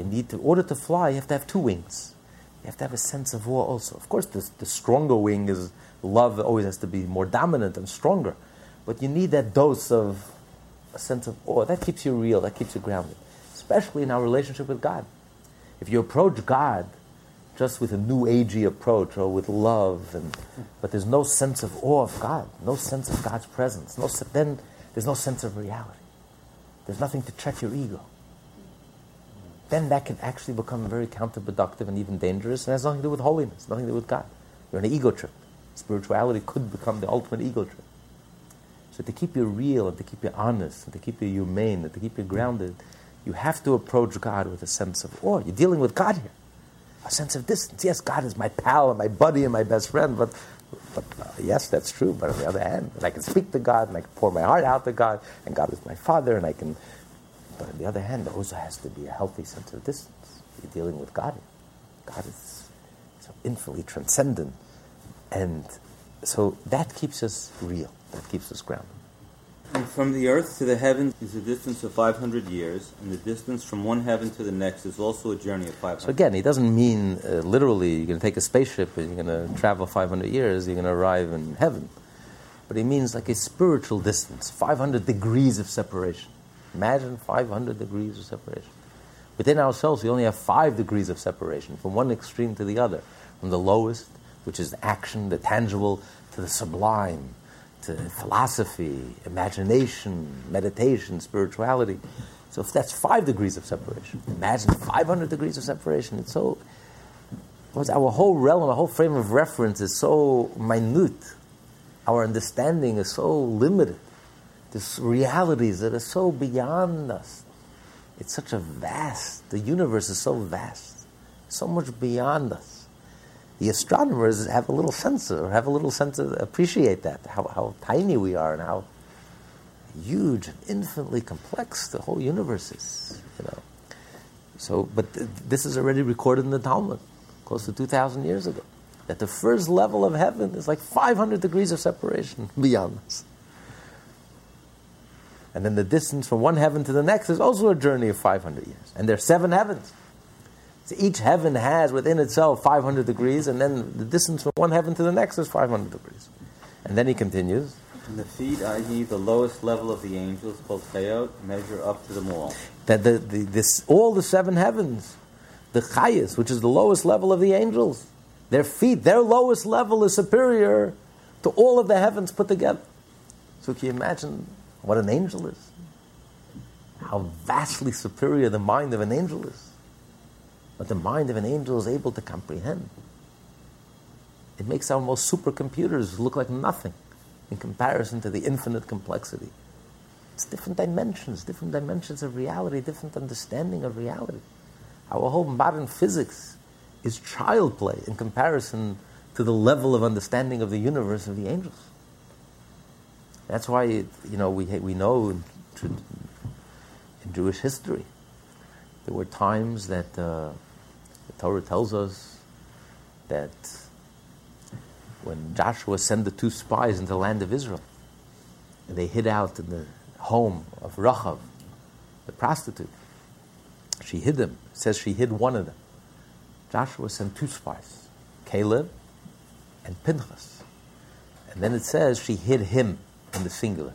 You need in order to fly, you have to have two wings. You have to have a sense of awe also. Of course, the, the stronger wing is love always has to be more dominant and stronger. But you need that dose of a sense of awe. That keeps you real, that keeps you grounded especially in our relationship with God. If you approach God just with a new agey approach or with love, and, but there's no sense of awe of God, no sense of God's presence. No, then there's no sense of reality. There's nothing to check your ego. Then that can actually become very counterproductive and even dangerous, and has nothing to do with holiness, nothing to do with God. You're on an ego trip. Spirituality could become the ultimate ego trip. So to keep you real and to keep you honest and to keep you humane and to keep you grounded, you have to approach God with a sense of awe. You're dealing with God here. A sense of distance. Yes, God is my pal and my buddy and my best friend, but, but uh, yes, that's true. But on the other hand, I can speak to God and I can pour my heart out to God, and God is my Father, and I can. But on the other hand, there also has to be a healthy sense of distance. You're dealing with God. God is so infinitely transcendent, and so that keeps us real. That keeps us grounded. And from the earth to the heavens is a distance of 500 years, and the distance from one heaven to the next is also a journey of 500 So again, it doesn't mean uh, literally you're going to take a spaceship and you're going to travel 500 years, you're going to arrive in heaven. But it means like a spiritual distance, 500 degrees of separation. Imagine 500 degrees of separation. Within ourselves, we only have five degrees of separation from one extreme to the other, from the lowest, which is action, the tangible, to the sublime, to philosophy, imagination, meditation, spirituality. So if that's five degrees of separation, imagine 500 degrees of separation. It's so, our whole realm, our whole frame of reference is so minute. Our understanding is so limited. There's realities that are so beyond us. It's such a vast, the universe is so vast, so much beyond us. The astronomers have a little sense or have a little sense of appreciate that how, how tiny we are and how huge and infinitely complex the whole universe is you know. So but th- this is already recorded in the talmud close to 2000 years ago that the first level of heaven is like 500 degrees of separation beyond us and then the distance from one heaven to the next is also a journey of 500 years and there are seven heavens so each heaven has within itself 500 degrees, and then the distance from one heaven to the next is 500 degrees. And then he continues. And the feet, i.e., the lowest level of the angels, called Chayot, measure up to them all. That the, the, this, all the seven heavens, the Chayas, which is the lowest level of the angels, their feet, their lowest level is superior to all of the heavens put together. So can you imagine what an angel is? How vastly superior the mind of an angel is What the mind of an angel is able to comprehend. It makes our most supercomputers look like nothing in comparison to the infinite complexity. It's different dimensions, different dimensions of reality, different understanding of reality. Our whole modern physics is child play in comparison to the level of understanding of the universe of the angels. That's why you know we we know in, in Jewish history there were times that uh, Torah tells us that when Joshua sent the two spies into the land of Israel, they hid out in the home of Rachav, the prostitute, she hid them. It says she hid one of them. Joshua sent two spies, Caleb and Pinchas. And then it says she hid him in the singular.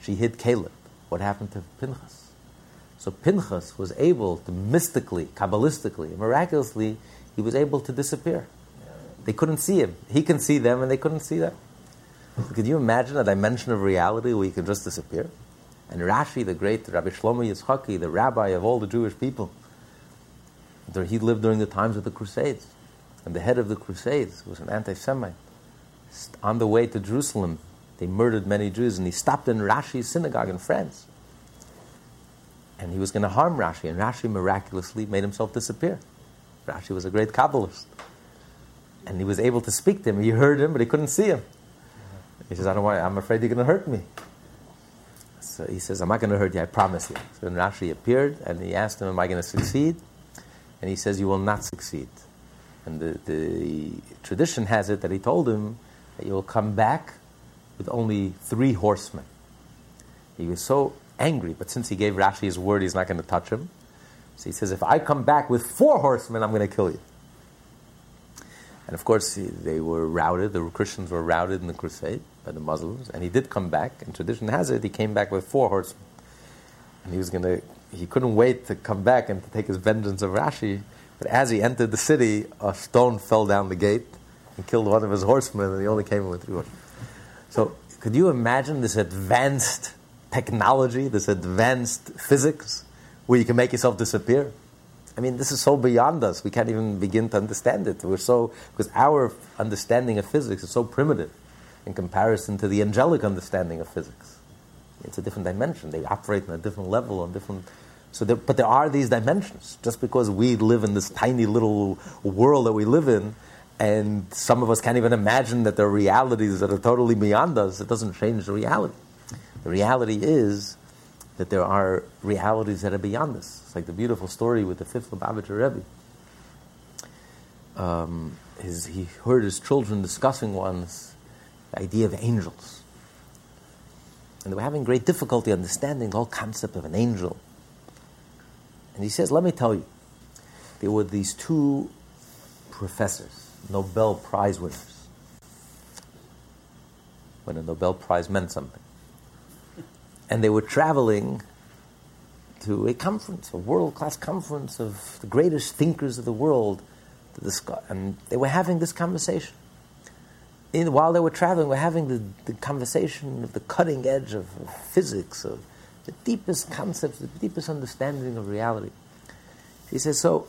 She hid Caleb. What happened to Pinchas? So Pinchas was able to mystically, kabbalistically, miraculously, he was able to disappear. They couldn't see him. He can see them, and they couldn't see them. Could you imagine a dimension of reality where he can just disappear? And Rashi, the great Rabbi Shlomo Yitzchaki, the rabbi of all the Jewish people, he lived during the times of the Crusades. And the head of the Crusades was an anti Semite. On the way to Jerusalem, they murdered many Jews, and he stopped in Rashi's synagogue in France and he was going to harm Rashi, and Rashi miraculously made himself disappear. Rashi was a great Kabbalist. And he was able to speak to him. He heard him, but he couldn't see him. He says, I don't want, I'm afraid you're going to hurt me. So he says, I'm not going to hurt you, I promise you. So then Rashi appeared, and he asked him, Am I going to succeed? And he says, You will not succeed. And the, the tradition has it that he told him that you will come back with only three horsemen. He was so angry, but since he gave Rashi his word, he's not going to touch him. So he says, if I come back with four horsemen, I'm going to kill you. And of course, they were routed, the Christians were routed in the crusade by the Muslims, and he did come back, and tradition has it, he came back with four horsemen. And he was going to, he couldn't wait to come back and to take his vengeance of Rashi, But as he entered the city, a stone fell down the gate and killed one of his horsemen, and he only came with three horses. So, could you imagine this advanced technology, this advanced physics, where you can make yourself disappear? I mean, this is so beyond us. We can't even begin to understand it. We're so because our understanding of physics is so primitive in comparison to the angelic understanding of physics. It's a different dimension. They operate on a different level, on different. So, there, but there are these dimensions. Just because we live in this tiny little world that we live in, and some of us can't even imagine that there are realities that are totally beyond us, it doesn't change the reality. The reality is that there are realities that are beyond us. It's like the beautiful story with the fifth Lubavitcher Rebbe. Um, his, he heard his children discussing once the idea of angels. And they were having great difficulty understanding the whole concept of an angel. And he says, Let me tell you, there were these two professors, Nobel Prize winners, when a Nobel Prize meant something and they were traveling to a conference, a world class conference of the greatest thinkers of the world and they were having this conversation. In, while they were traveling, we're having the, the conversation of the cutting edge of, of physics, of the deepest concepts, the deepest understanding of reality. He says, So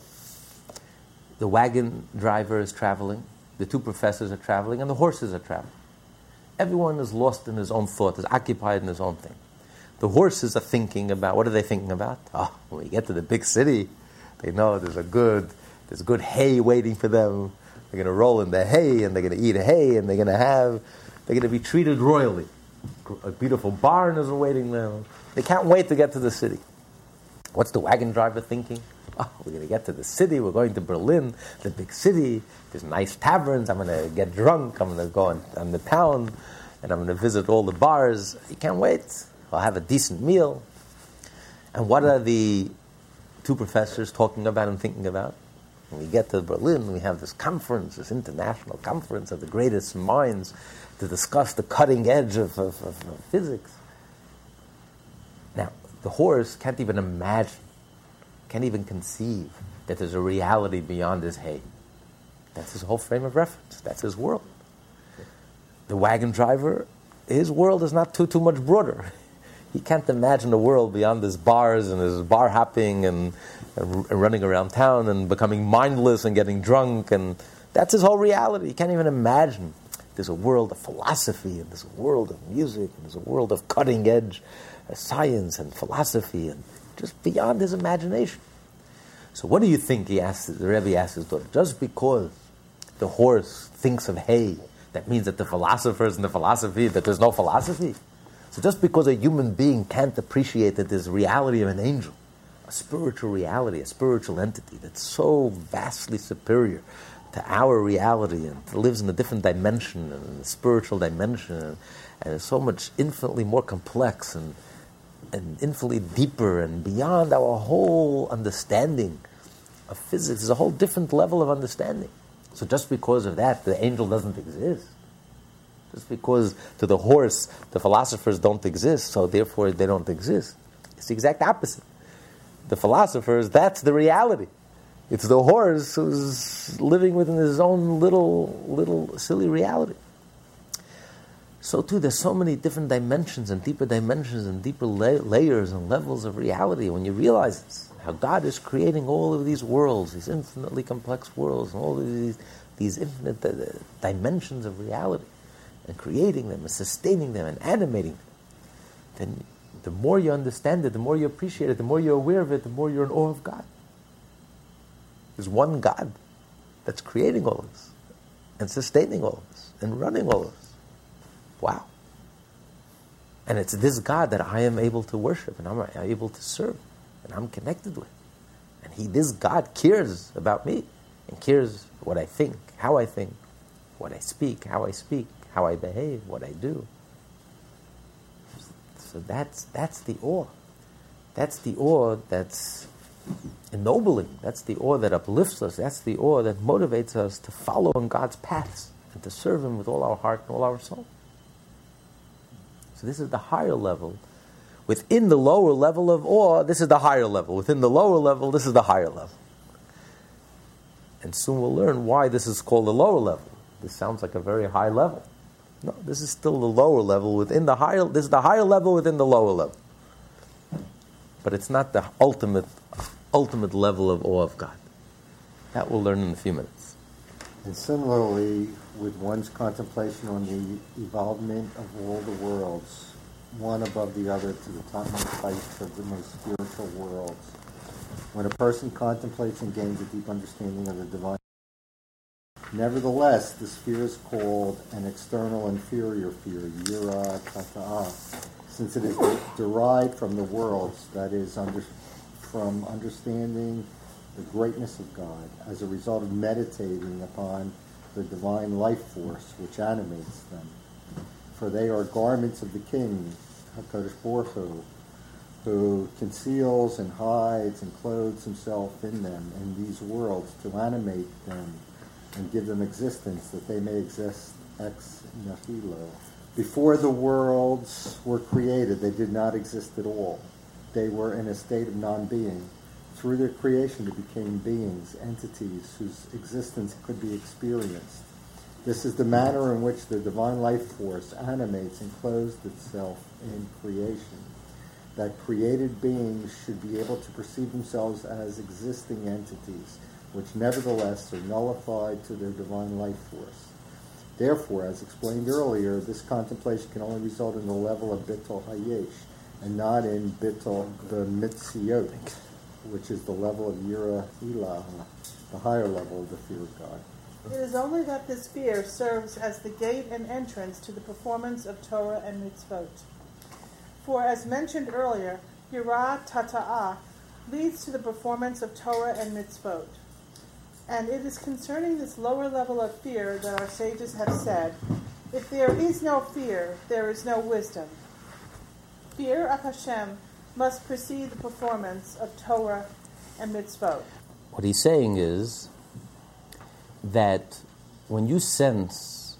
the wagon driver is traveling, the two professors are traveling, and the horses are traveling. Everyone is lost in his own thought, is occupied in his own thing. The horses are thinking about what are they thinking about? Oh, when we get to the big city, they know there's a good there's good hay waiting for them. They're going to roll in the hay and they're going to eat hay and they're to have they're going to be treated royally. A beautiful barn is awaiting them. They can't wait to get to the city. What's the wagon driver thinking? Oh, we're going to get to the city. We're going to Berlin, the big city. There's nice taverns. I'm going to get drunk. I'm going to go on, on the town and I'm going to visit all the bars. You can't wait. I'll have a decent meal. And what are the two professors talking about and thinking about? When we get to Berlin, we have this conference, this international conference of the greatest minds to discuss the cutting edge of, of, of, of physics. Now, the horse can't even imagine, can't even conceive that there's a reality beyond his hay. That's his whole frame of reference. That's his world. The wagon driver, his world is not too, too much broader. He can't imagine a world beyond his bars and his bar hopping and, and, running around town and becoming mindless and getting drunk. And that's his whole reality. He can't even imagine. There's a world of philosophy and there's a world of music and there's a world of cutting edge uh, science and philosophy and just beyond his imagination. So what do you think, he asked, the Rebbe asked his daughter, just because the horse thinks of hay, that means that the philosophers and the philosophy, that there's no philosophy? So just because a human being can't appreciate that there's reality of an angel, a spiritual reality, a spiritual entity that's so vastly superior to our reality and lives in a different dimension and a spiritual dimension and, and is so much infinitely more complex and, and infinitely deeper and beyond our whole understanding of physics is a whole different level of understanding. So just because of that, the angel doesn't exist. Just because to the horse the philosophers don't exist, so therefore they don't exist. It's the exact opposite. The philosophers, that's the reality. It's the horse who's living within his own little, little silly reality. So too, there's so many different dimensions and deeper dimensions and deeper la- layers and levels of reality when you realize how God is creating all of these worlds, these infinitely complex worlds, and all of these, these infinite uh, dimensions of reality and creating them and sustaining them and animating them, then the more you understand it, the more you appreciate it, the more you're aware of it, the more you're in awe of God. There's one God that's creating all of this and sustaining all of this and running all of this. Wow. And it's this God that I am able to worship and I'm able to serve and I'm connected with. And he, this God cares about me and cares what I think, how I think, what I speak, how I speak, how I behave, what I do. So that's, that's the awe. That's the awe that's ennobling. That's the awe that uplifts us. That's the awe that motivates us to follow in God's paths and to serve Him with all our heart and all our soul. So this is the higher level. Within the lower level of awe, this is the higher level. Within the lower level, this is the higher level. And soon we'll learn why this is called the lower level. This sounds like a very high level. No, this is still the lower level within the higher. This is the higher level within the lower level. But it's not the ultimate, ultimate level of awe of God. That we'll learn in a few minutes. And similarly, with one's contemplation on the evolvement of all the worlds, one above the other to the topmost heights of the most spiritual worlds, when a person contemplates and gains a deep understanding of the divine Nevertheless, the sphere is called an external inferior sphere, yira tata'a, ah, since it is derived from the worlds, that is, under, from understanding the greatness of God. As a result of meditating upon the divine life force which animates them. For they are garments of the King, HaKadosh who conceals and hides and clothes himself in them, in these worlds, to animate them and give them existence, that they may exist ex nihilo. Before the worlds were created, they did not exist at all. They were in a state of non-being. Through their creation, they became beings, entities whose existence could be experienced. This is the manner in which the divine life force animates and clothes itself in creation. That created beings should be able to perceive themselves as existing entities, which nevertheless are nullified to their divine life force. Therefore, as explained earlier, this contemplation can only result in the level of bittul hayesh, and not in bittul the mitziot, which is the level of yira ilaha, the higher level of the fear of God. It is only that this fear serves as the gate and entrance to the performance of Torah and mitzvot. For, as mentioned earlier, Yira Tata'ah leads to the performance of Torah and mitzvot. And it is concerning this lower level of fear that our sages have said, if there is no fear, there is no wisdom. Fear of Hashem must precede the performance of Torah and mitzvot. What he's saying is that when you sense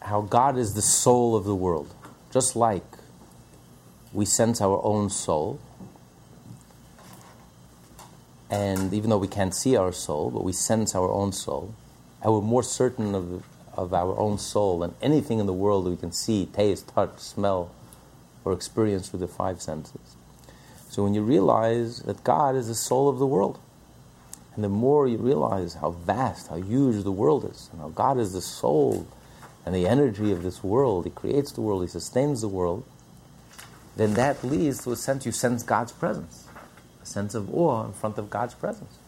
how God is the soul of the world, just like we sense our own soul, and even though we can't see our soul, but we sense our own soul, and we're more certain of, of our own soul than anything in the world we can see, taste, touch, smell, or experience through the five senses. So when you realize that God is the soul of the world, and the more you realize how vast, how huge the world is, and how God is the soul and the energy of this world, He creates the world, He sustains the world, then that leads to a sense you sense God's presence, a sense of awe in front of God's presence.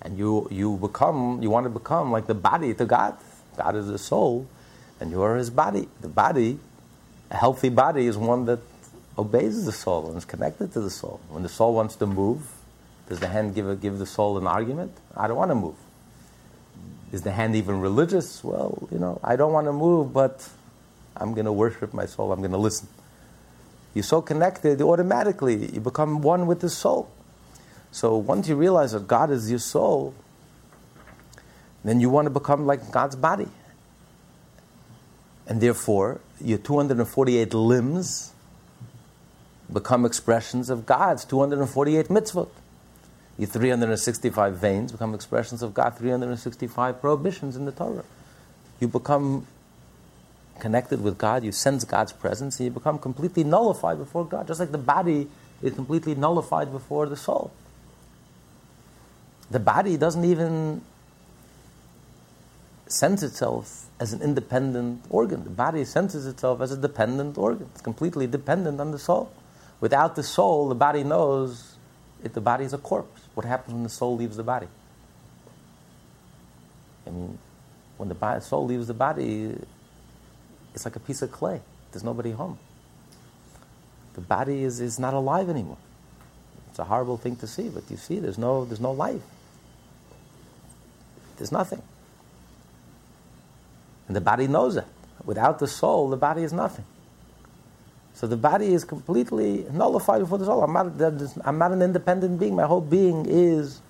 And you, you become, you want to become like the body to God. God is the soul, and you are His body. The body, a healthy body, is one that obeys the soul and is connected to the soul. When the soul wants to move, does the hand give, a, give the soul an argument? I don't want to move. Is the hand even religious? Well, you know, I don't want to move, but I'm going to worship my soul. I'm going to listen. You're so connected, automatically you become one with the soul. So once you realize that God is your soul, then you want to become like God's body. And therefore, your 248 limbs become expressions of God's 248 mitzvot. Your 365 veins become expressions of God, 365 prohibitions in the Torah. You become connected with God, you sense God's presence, and you become completely nullified before God, just like the body is completely nullified before the soul. The body doesn't even sense itself as an independent organ. The body senses itself as a dependent organ. It's completely dependent on the soul. Without the soul, the body knows if the body is a corpse. What happens when the soul leaves the body? I mean, when the body, soul leaves the body, it's like a piece of clay. There's nobody home. The body is, is not alive anymore. It's a horrible thing to see, but you see, there's no, there's no life. There's nothing. And the body knows it. Without the soul, the body is nothing. So the body is completely nullified before the soul. I'm not, I'm not an independent being. My whole being is,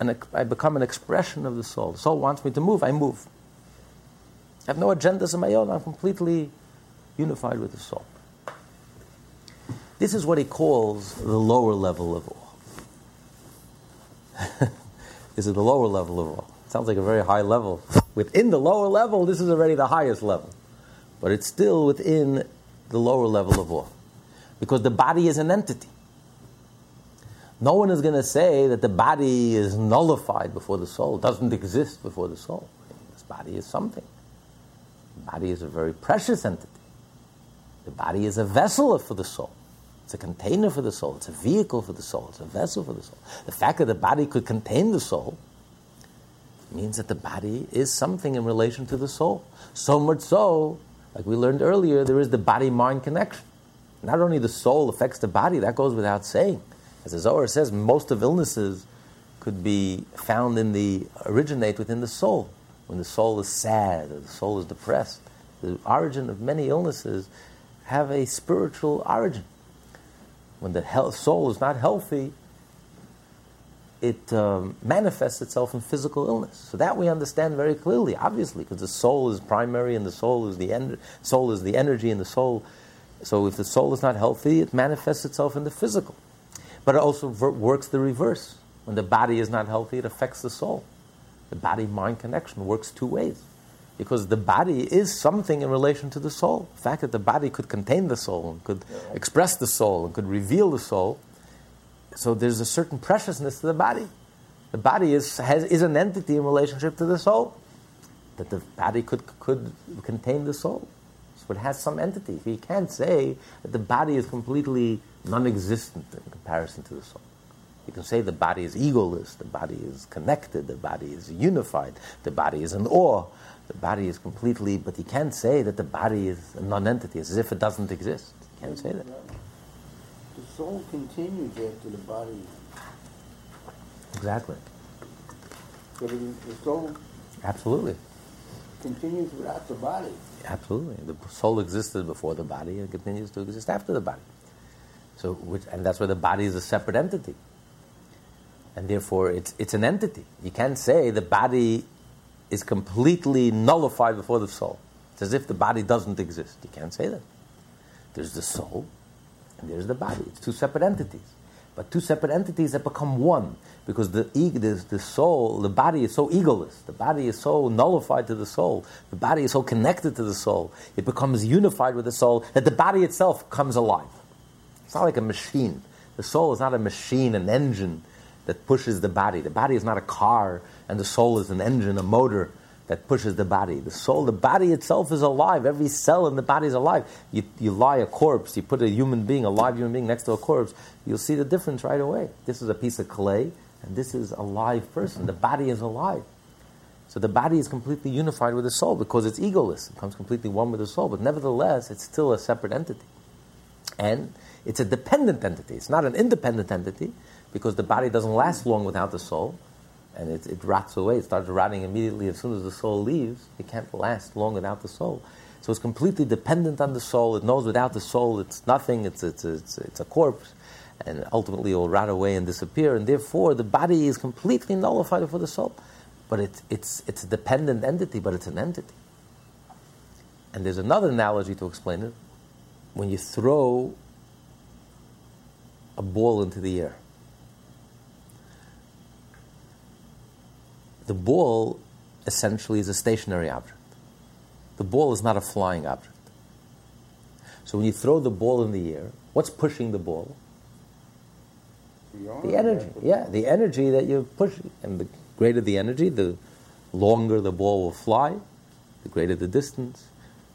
an, I become an expression of the soul. The soul wants me to move, I move. I have no agendas of my own. I'm completely unified with the soul. This is what he calls the lower level of awe. this is the lower level of awe. Sounds like a very high level. Within the lower level, this is already the highest level. But it's still within the lower level of awe. Because the body is an entity. No one is going to say that the body is nullified before the soul, doesn't exist before the soul. This body is something. The body is a very precious entity. The body is a vessel for the soul. It's a container for the soul. It's a vehicle for the soul. It's a vessel for the soul. The fact that the body could contain the soul means that the body is something in relation to the soul. So much so, like we learned earlier, there is the body mind connection. Not only the soul affects the body, that goes without saying. As the Zohar says, most of illnesses could be found in the, originate within the soul. When the soul is sad or the soul is depressed, the origin of many illnesses have a spiritual origin. When the health, soul is not healthy, it um, manifests itself in physical illness. So that we understand very clearly, obviously, because the soul is primary and the soul is the en- soul is the energy and the soul. So if the soul is not healthy, it manifests itself in the physical. But it also ver- works the reverse. When the body is not healthy, it affects the soul. The body-mind connection works two ways. Because the body is something in relation to the soul. The fact that the body could contain the soul and could express the soul and could reveal the soul so there's a certain preciousness to the body. The body is, has, is an entity in relationship to the soul. That the body could, could contain the soul. So it has some entity. You can't say that the body is completely non existent in comparison to the soul. You can say the body is egoless, the body is connected, the body is unified, the body is an awe, the body is completely, but you can't say that the body is a non entity, as if it doesn't exist. You can't say that. Soul continues after the body. Exactly. So the, the soul Absolutely. continues without the body. Absolutely. The soul existed before the body and continues to exist after the body. So, which, and that's why the body is a separate entity. And therefore, it's, it's an entity. You can't say the body is completely nullified before the soul. It's as if the body doesn't exist. You can't say that. There's the soul, and there's the body. It's two separate entities. But two separate entities that become one because the, the, the soul, the body is so egoless. The body is so nullified to the soul. The body is so connected to the soul. It becomes unified with the soul that the body itself comes alive. It's not like a machine. The soul is not a machine, an engine that pushes the body. The body is not a car, and the soul is an engine, a motor that pushes the body. The soul, the body itself is alive. Every cell in the body is alive. You, you lie a corpse, you put a human being, a live human being next to a corpse, you'll see the difference right away. This is a piece of clay, and this is a live person. The body is alive. So the body is completely unified with the soul because it's egoless. It becomes completely one with the soul. But nevertheless, it's still a separate entity. And it's a dependent entity. It's not an independent entity because the body doesn't last long without the soul and it, it rots away. It starts rotting immediately as soon as the soul leaves. It can't last long without the soul. So it's completely dependent on the soul. It knows without the soul it's nothing, it's, it's, it's, it's a corpse, and ultimately it will rot away and disappear. And therefore, the body is completely nullified for the soul. But it, it's, it's a dependent entity, but it's an entity. And there's another analogy to explain it. When you throw a ball into the air, the ball essentially is a stationary object. The ball is not a flying object. So when you throw the ball in the air, what's pushing the ball? The energy. Yeah, the energy that you're pushing. And the greater the energy, the longer the ball will fly, the greater the distance.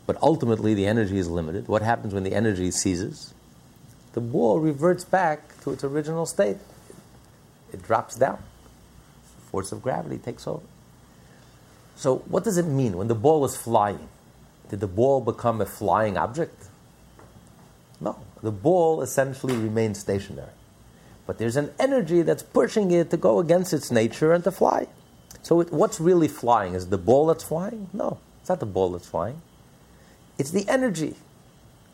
But ultimately, the energy is limited. What happens when the energy ceases? The ball reverts back to its original state. It drops down force of gravity takes over. So, what does it mean when the ball is flying? Did the ball become a flying object? No. The ball essentially remains stationary. But there's an energy that's pushing it to go against its nature and to fly. So, it, what's really flying? Is the ball that's flying? No, it's not the ball that's flying. It's the energy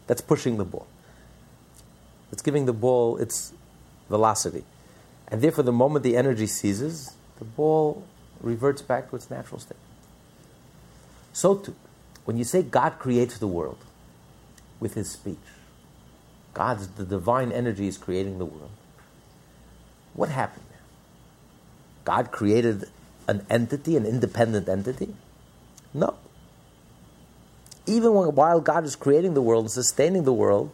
that's pushing the ball. It's giving the ball its velocity. And therefore, the moment the energy ceases, the ball reverts back to its natural state. So too, when you say God creates the world with his speech, God's the divine energy is creating the world. What happened there? God created an entity, an independent entity? No. Even when, while God is creating the world and sustaining the world,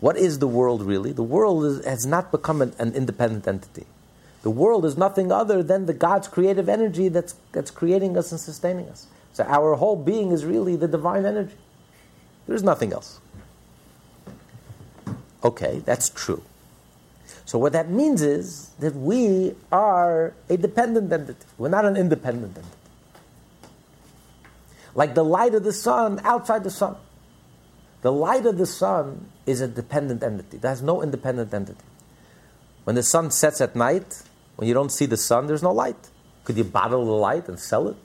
what is the world really? The world is, has not become an, an, independent entity. The world is nothing other than the God's creative energy that's, that's creating us and sustaining us. So our whole being is really the divine energy. There's nothing else. Okay, that's true. So what that means is that we are a dependent entity. We're not an independent entity. Like the light of the sun outside the sun. The light of the sun is a dependent entity. There's no independent entity. When the sun sets at night, when you don't see the sun, there's no light. Could you bottle the light and sell it?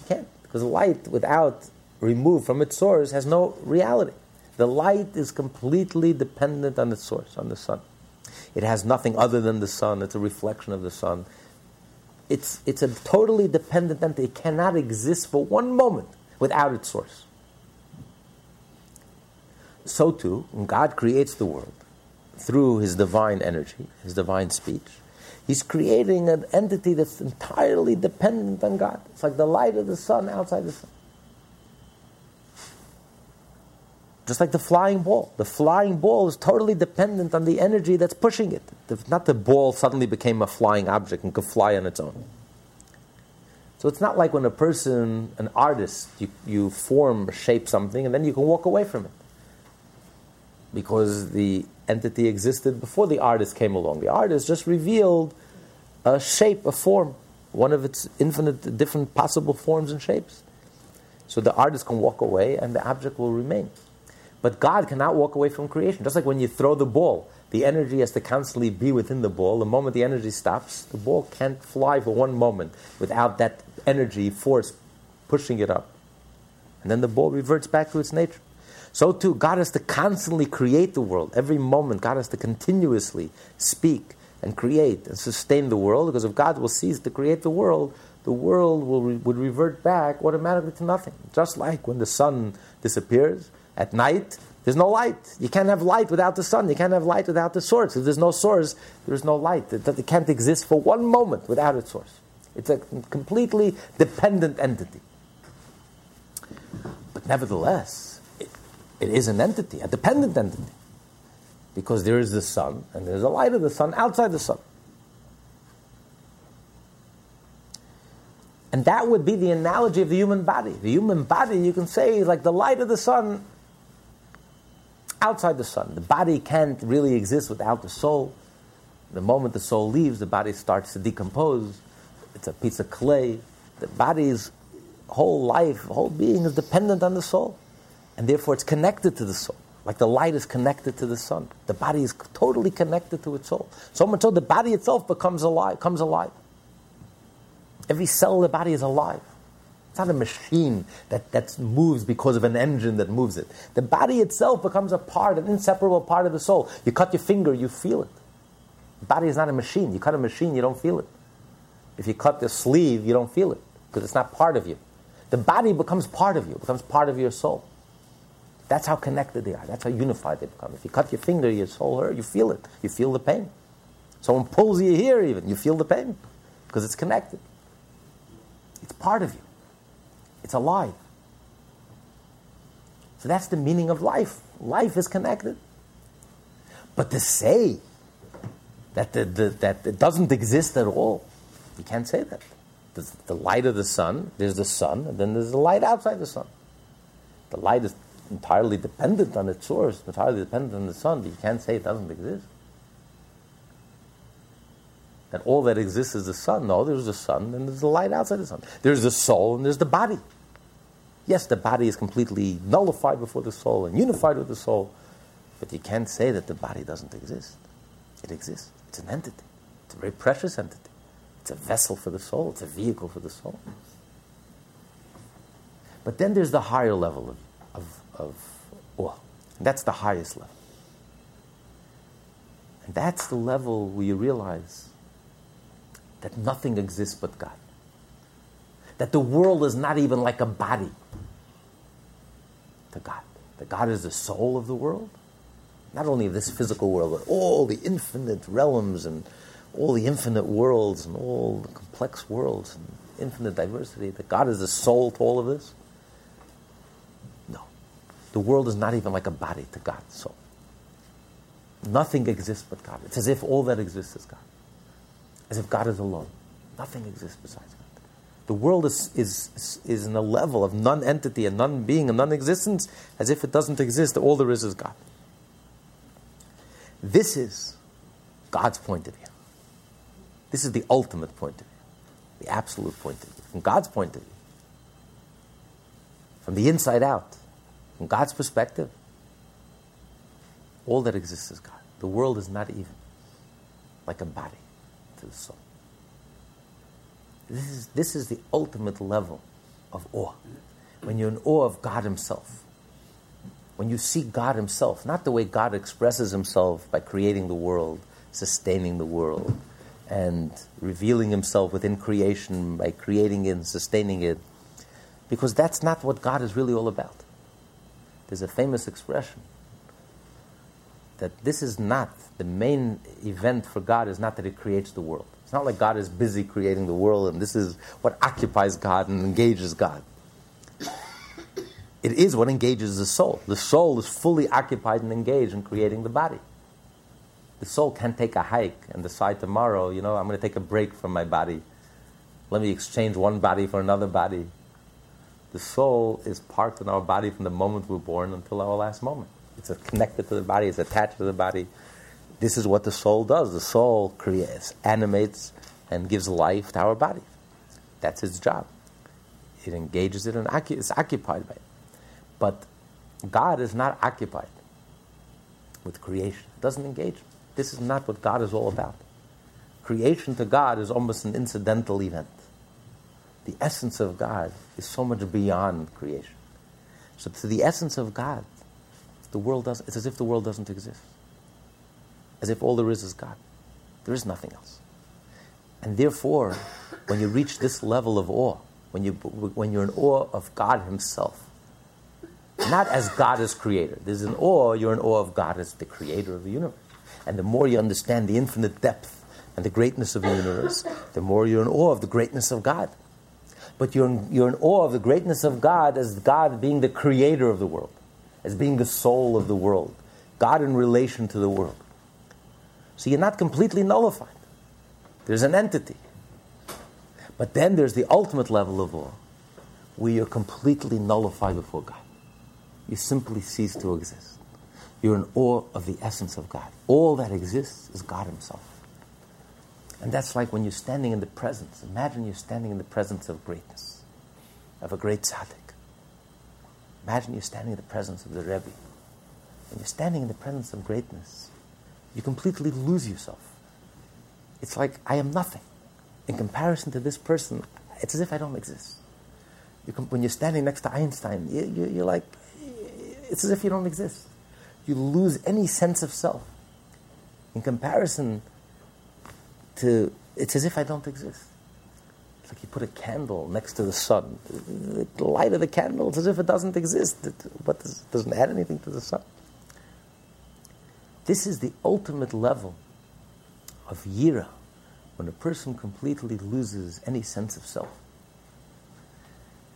You can't, because light without removed from its source has no reality. The light is completely dependent on its source, on the sun. It has nothing other than the sun, it's a reflection of the sun. It's, it's a totally dependent entity. It cannot exist for one moment without its source. So too, when God creates the world through his divine energy, his divine speech, he's creating an entity that's entirely dependent on God. It's like the light of the sun outside the sun. Just like the flying ball. The flying ball is totally dependent on the energy that's pushing it. Not the ball suddenly became a flying object and could fly on its own. So it's not like when a person, an artist, you, you form, shape something, and then you can walk away from it. Because the entity existed before the artist came along. The artist just revealed a shape, a form, one of its infinite different possible forms and shapes. So the artist can walk away and the object will remain. But God cannot walk away from creation. Just like when you throw the ball, the energy has to constantly be within the ball. The moment the energy stops, the ball can't fly for one moment without that energy force pushing it up. And then the ball reverts back to its nature. So too, God has to constantly create the world. Every moment, God has to continuously speak and create and sustain the world. Because if God will cease to create the world, the world will re- would revert back automatically to nothing. Just like when the sun disappears, at night, there's no light. You can't have light without the sun. You can't have light without the source. If there's no source, there's no light. It, it can't exist for one moment without its source. It's a completely dependent entity. But nevertheless, it, is an entity, a dependent entity. Because there is the sun, and there's a light of the sun outside the sun. And that would be the analogy of the human body. The human body, you can say, is like the light of the sun outside the sun. The body can't really exist without the soul. The moment the soul leaves, the body starts to decompose. It's a piece of clay. The body's whole life, whole being is dependent on the soul. And therefore it's connected to the soul. Like the light is connected to the sun. The body is totally connected to its soul. So much so the body itself becomes alive, comes alive. Every cell of the body is alive. It's not a machine that, that moves because of an engine that moves it. The body itself becomes a part, an inseparable part of the soul. You cut your finger, you feel it. The body is not a machine. You cut a machine, you don't feel it. If you cut the sleeve, you don't feel it because it's not part of you. The body becomes part of you, becomes part of your soul. That's how connected they are. That's how unified they become. If you cut your finger, your soul hurt, you feel it. You feel the pain. Someone pulls you here, even, you feel the pain because it's connected. It's part of you. It's alive. So that's the meaning of life. Life is connected. But to say that, the, the, that it doesn't exist at all, you can't say that. The, the light of the sun, there's the sun, and then there's the light outside the sun. The light is entirely dependent on its source, entirely dependent on the sun, you can't say it doesn't exist. That all that exists is the sun. No, there's the sun and there's the light outside the sun. There's the soul and there's the body. Yes, the body is completely nullified before the soul and unified with the soul, but you can't say that the body doesn't exist. It exists. It's an entity. It's a very precious entity. It's a vessel for the soul. It's a vehicle for the soul. But then there's the higher level of, of, of awe. That's the highest level. And that's the level where you realize that nothing exists but God. That the world is not even like a body to God. That God is the soul of the world. Not only of this physical world, but all the infinite realms and all the infinite worlds and all the complex worlds and infinite diversity, that God is the soul to all of this? The world is not even like a body to God. So Nothing exists but God. It's as if all that exists is God. As if God is alone. Nothing exists besides God. The world is, is, is in a level of non entity and non being and non existence as if it doesn't exist. All there is is God. This is God's point of view. This is the ultimate point of view, the absolute point of view, from God's point of view, from the inside out, from God's perspective. All that exists is God. The world is not even like a body to the soul. This is, this is the ultimate level of awe. When you're in awe of God Himself. When you see God Himself, not the way God expresses Himself by creating the world, sustaining the world, and revealing Himself within creation by creating it and sustaining it, because that's not what God is really all about. There's a famous expression that this is not the main event for God is not that He creates the world. It's not like God is busy creating the world and this is what occupies God and engages God. It is what engages the soul. The soul is fully occupied and engaged in creating the body. The soul can't take a hike and decide tomorrow, you know, I'm going to take a break from my body. Let me exchange one body for another body. The soul is part in our body from the moment we're born until our last moment. It's connected to the body, it's attached to the body. This is what the soul does. The soul creates, animates, and gives life to our body. That's its job. It engages it and is occupied by it. But God is not occupied with creation. It doesn't engage. This is not what God is all about. Creation to God is almost an incidental event. The essence of God is so much beyond creation. So to the essence of God, the world does it's as if the world doesn't exist. As if all there is is God. There is nothing else. And therefore, when you reach this level of awe, when, you, when you're in awe of God Himself, not as God as creator, there's an awe, you're in awe of God as the creator of the universe. And the more you understand the infinite depth and the greatness of the universe, the more you're in awe of the greatness of God. But you're in, you're in awe of the greatness of God as God being the creator of the world, as being the soul of the world, God in relation to the world. So you're not completely nullified. There's an entity. But then there's the ultimate level of awe, where you're completely nullified before God. You simply cease to exist. You're in awe of the essence of God. All that exists is God Himself. And that's like when you're standing in the presence. Imagine you're standing in the presence of greatness, of a great tzaddik. Imagine you're standing in the presence of the Rebbe. When you're standing in the presence of greatness, you completely lose yourself. It's like, I am nothing. In comparison to this person, it's as if I don't exist. You when you're standing next to Einstein, you, you, you're like, it's as if you don't exist. You lose any sense of self. In comparison to, it's as if I don't exist. It's like you put a candle next to the sun. The light of the candle, it's as if it doesn't exist. It, but it doesn't add anything to the sun. This is the ultimate level of yira, when a person completely loses any sense of self.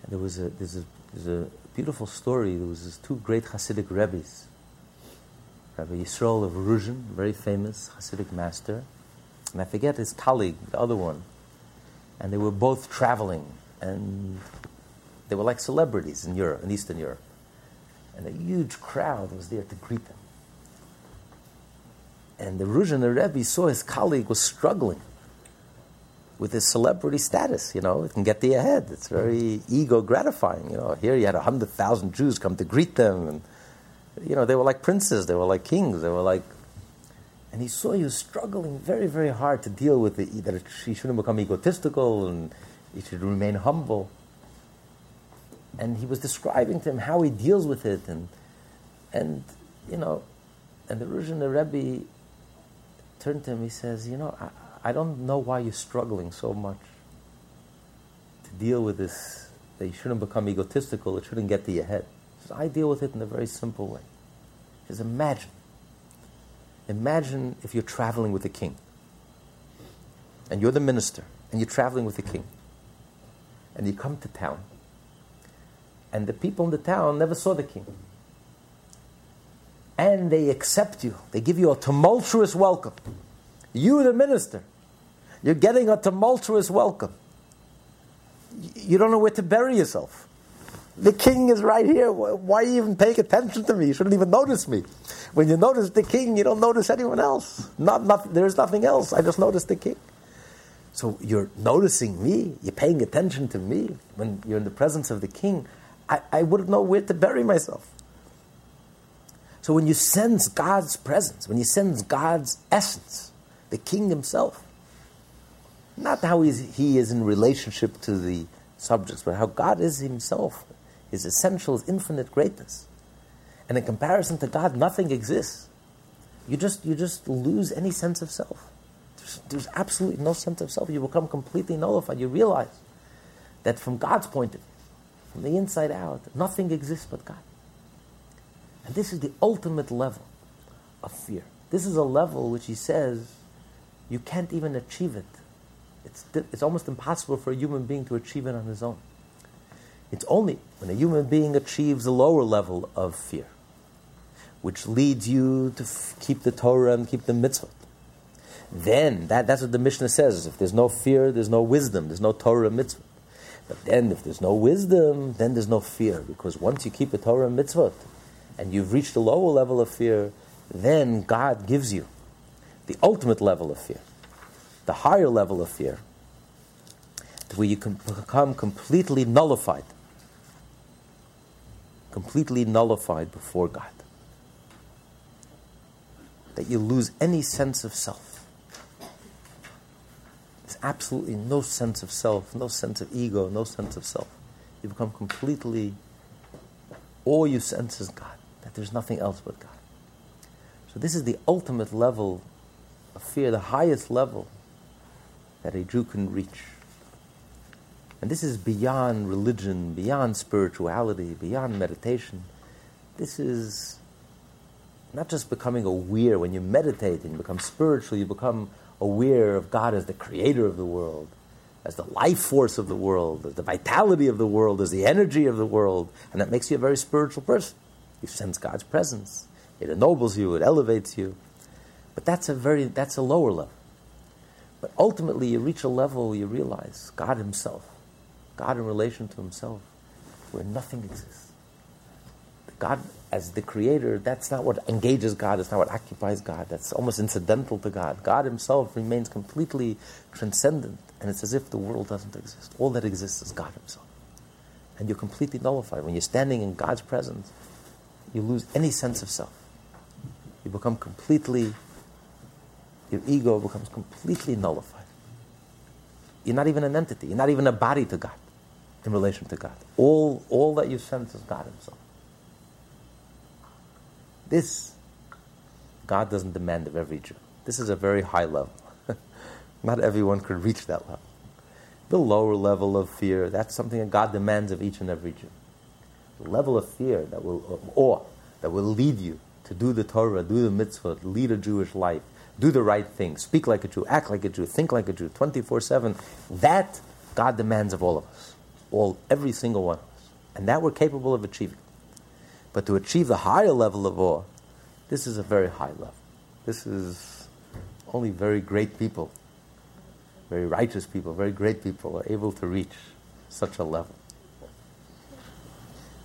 And there was a, there's a, there's a beautiful story. There was two great Hasidic rabbis, Rabbi Yisrael of Ruzhin, very famous Hasidic master, and I forget his colleague, the other one. And they were both traveling, and they were like celebrities in Europe, in Eastern Europe. And a huge crowd was there to greet them. And the Ruzhin, the Rebbe, saw his colleague was struggling with his celebrity status. You know, it can get the ahead. It's very ego gratifying. You know, here you had 100,000 Jews come to greet them. And, you know, they were like princes, they were like kings, they were like. And he saw he was struggling very, very hard to deal with it, that he shouldn't become egotistical and he should remain humble. And he was describing to him how he deals with it. And, and you know, and the Ruzhin, the Rebbe, turned to him, he says, You know, I, I don't know why you're struggling so much to deal with this, that you shouldn't become egotistical, it shouldn't get to your head. So I deal with it in a very simple way. Because imagine, imagine if you're traveling with a king. and you're the minister, and you're traveling with the king, and you come to town, and the people in the town never saw the king. And they accept you. They give you a tumultuous welcome. You, the minister, you're getting a tumultuous welcome. You don't know where to bury yourself. The king is right here. Why are you even paying attention to me? You shouldn't even notice me. When you notice the king, you don't notice anyone else. Not, not, there's nothing else. I just noticed the king. So you're noticing me. You're paying attention to me. When you're in the presence of the king, I, I wouldn't know where to bury myself. So when you sense God's presence, when you sense God's essence, the king himself, not how he is in relationship to the subjects, but how God is himself, his essential, his infinite greatness. And in comparison to God, nothing exists. You just, you just lose any sense of self. There's, there's absolutely no sense of self. You become completely nullified. You realize that from God's point of view, from the inside out, nothing exists but God. And this is the ultimate level of fear. This is a level which he says you can't even achieve it. It's, it's almost impossible for a human being to achieve it on his own. It's only when a human being achieves a lower level of fear, which leads you to f- keep the Torah and keep the mitzvot. Then, that, that's what the Mishnah says. If there's no fear, there's no wisdom, there's no Torah mitzvot. But then, if there's no wisdom, then there's no fear. Because once you keep the Torah and mitzvot, and you've reached a lower level of fear, then God gives you the ultimate level of fear, the higher level of fear, where you can become completely nullified, completely nullified before God. That you lose any sense of self There's absolutely no sense of self, no sense of ego, no sense of self. You become completely, all you sense is God, that there's nothing else but God. So, this is the ultimate level of fear, the highest level that a Jew can reach. And this is beyond religion, beyond spirituality, beyond meditation. This is not just becoming aware when you meditate and you become spiritual, you become aware of God as the creator of the world, as the life force of the world, as the vitality of the world, as the energy of the world, and that makes you a very spiritual person. You sense God's presence. It ennobles you, it elevates you. But that's a very that's a lower level. But ultimately you reach a level where you realize God Himself, God in relation to Himself, where nothing exists. God as the creator, that's not what engages God, it's not what occupies God, that's almost incidental to God. God Himself remains completely transcendent, and it's as if the world doesn't exist. All that exists is God Himself. And you're completely nullified. When you're standing in God's presence, you lose any sense of self. You become completely, your ego becomes completely nullified. You're not even an entity, you're not even a body to God in relation to God. All, all that you sense is God Himself. This, God doesn't demand of every Jew. This is a very high level. Not everyone could reach that level. The lower level of fear, that's something that God demands of each and every Jew. The level of fear that will, awe, that will lead you to do the Torah, do the mitzvah, lead a Jewish life, do the right thing, speak like a Jew, act like a Jew, think like a Jew, 24 7. That God demands of all of us, all, every single one of us. And that we're capable of achieving. But to achieve the higher level of awe, this is a very high level. This is only very great people, very righteous people, very great people are able to reach such a level.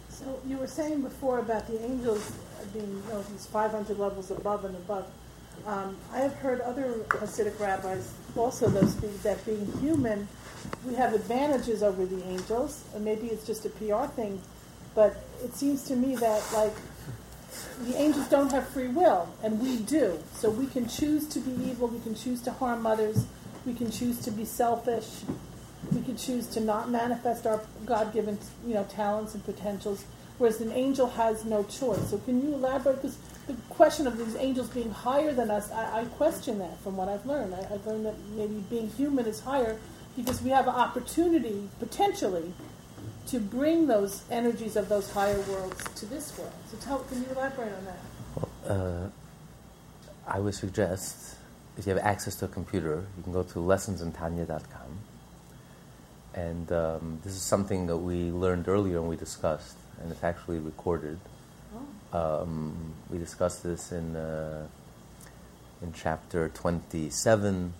So you were saying before about the angels being you know, these 500 levels above and above. Um, I have heard other Hasidic rabbis also though speak that being human, we have advantages over the angels, and maybe it's just a PR thing but it seems to me that like the angels don't have free will, and we do. So we can choose to be evil. We can choose to harm others. We can choose to be selfish. We can choose to not manifest our God-given, you know, talents and potentials. Whereas an angel has no choice. So can you elaborate? Because the question of these angels being higher than us, I, I question that from what I've learned. I, I've learned that maybe being human is higher because we have an opportunity potentially to bring those energies of those higher worlds to this world. So, tell, can you elaborate on that? Well, uh, I would suggest if you have access to a computer, you can go to lessonsintanya.com. And um, this is something that we learned earlier and we discussed, and it's actually recorded. Um, we discussed this in, uh, in chapter 27,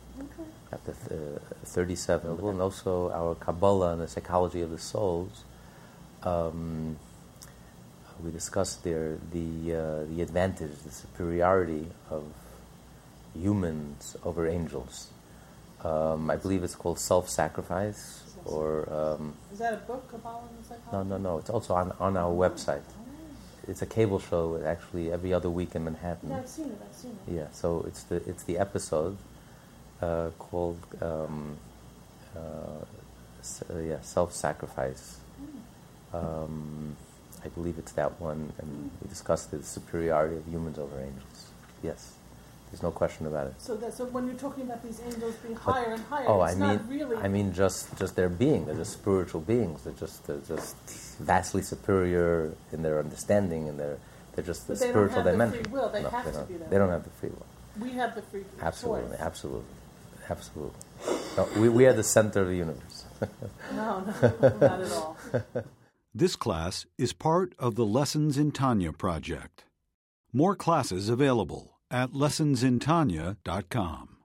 chapter th- uh, 37, and also our Kabbalah and the psychology of the souls. Um, we discussed there the, uh, the advantage, the superiority of humans over angels. Um, I believe it's called self sacrifice, or. Um, Is that a book, Kabbalah and Psychology? no, no. No, it's also on, on our website. It's a cable show, actually, every other week in Manhattan. Yeah, I've seen it, I've seen it. Yeah, so it's the it's the episode uh, called um, uh, s- uh, yeah self sacrifice. Um, I believe it's that one, and we discussed the superiority of humans over angels. Yes, there's no question about it. So that so when you're talking about these angels being higher and higher, Oh, it's I not mean, really. I mean, just just their being. They're just spiritual beings. They're just they're just vastly superior in their understanding, and they're they're just the But they don't spiritual have the free will. They No, have to don't, be that They don't have the free will. we have the free will. Absolutely, choice. absolutely, absolutely. No, we we are the center of the universe. No, no, not at all. This class is part of the Lessons in Tanya project. More classes available at lessonsintanya.com.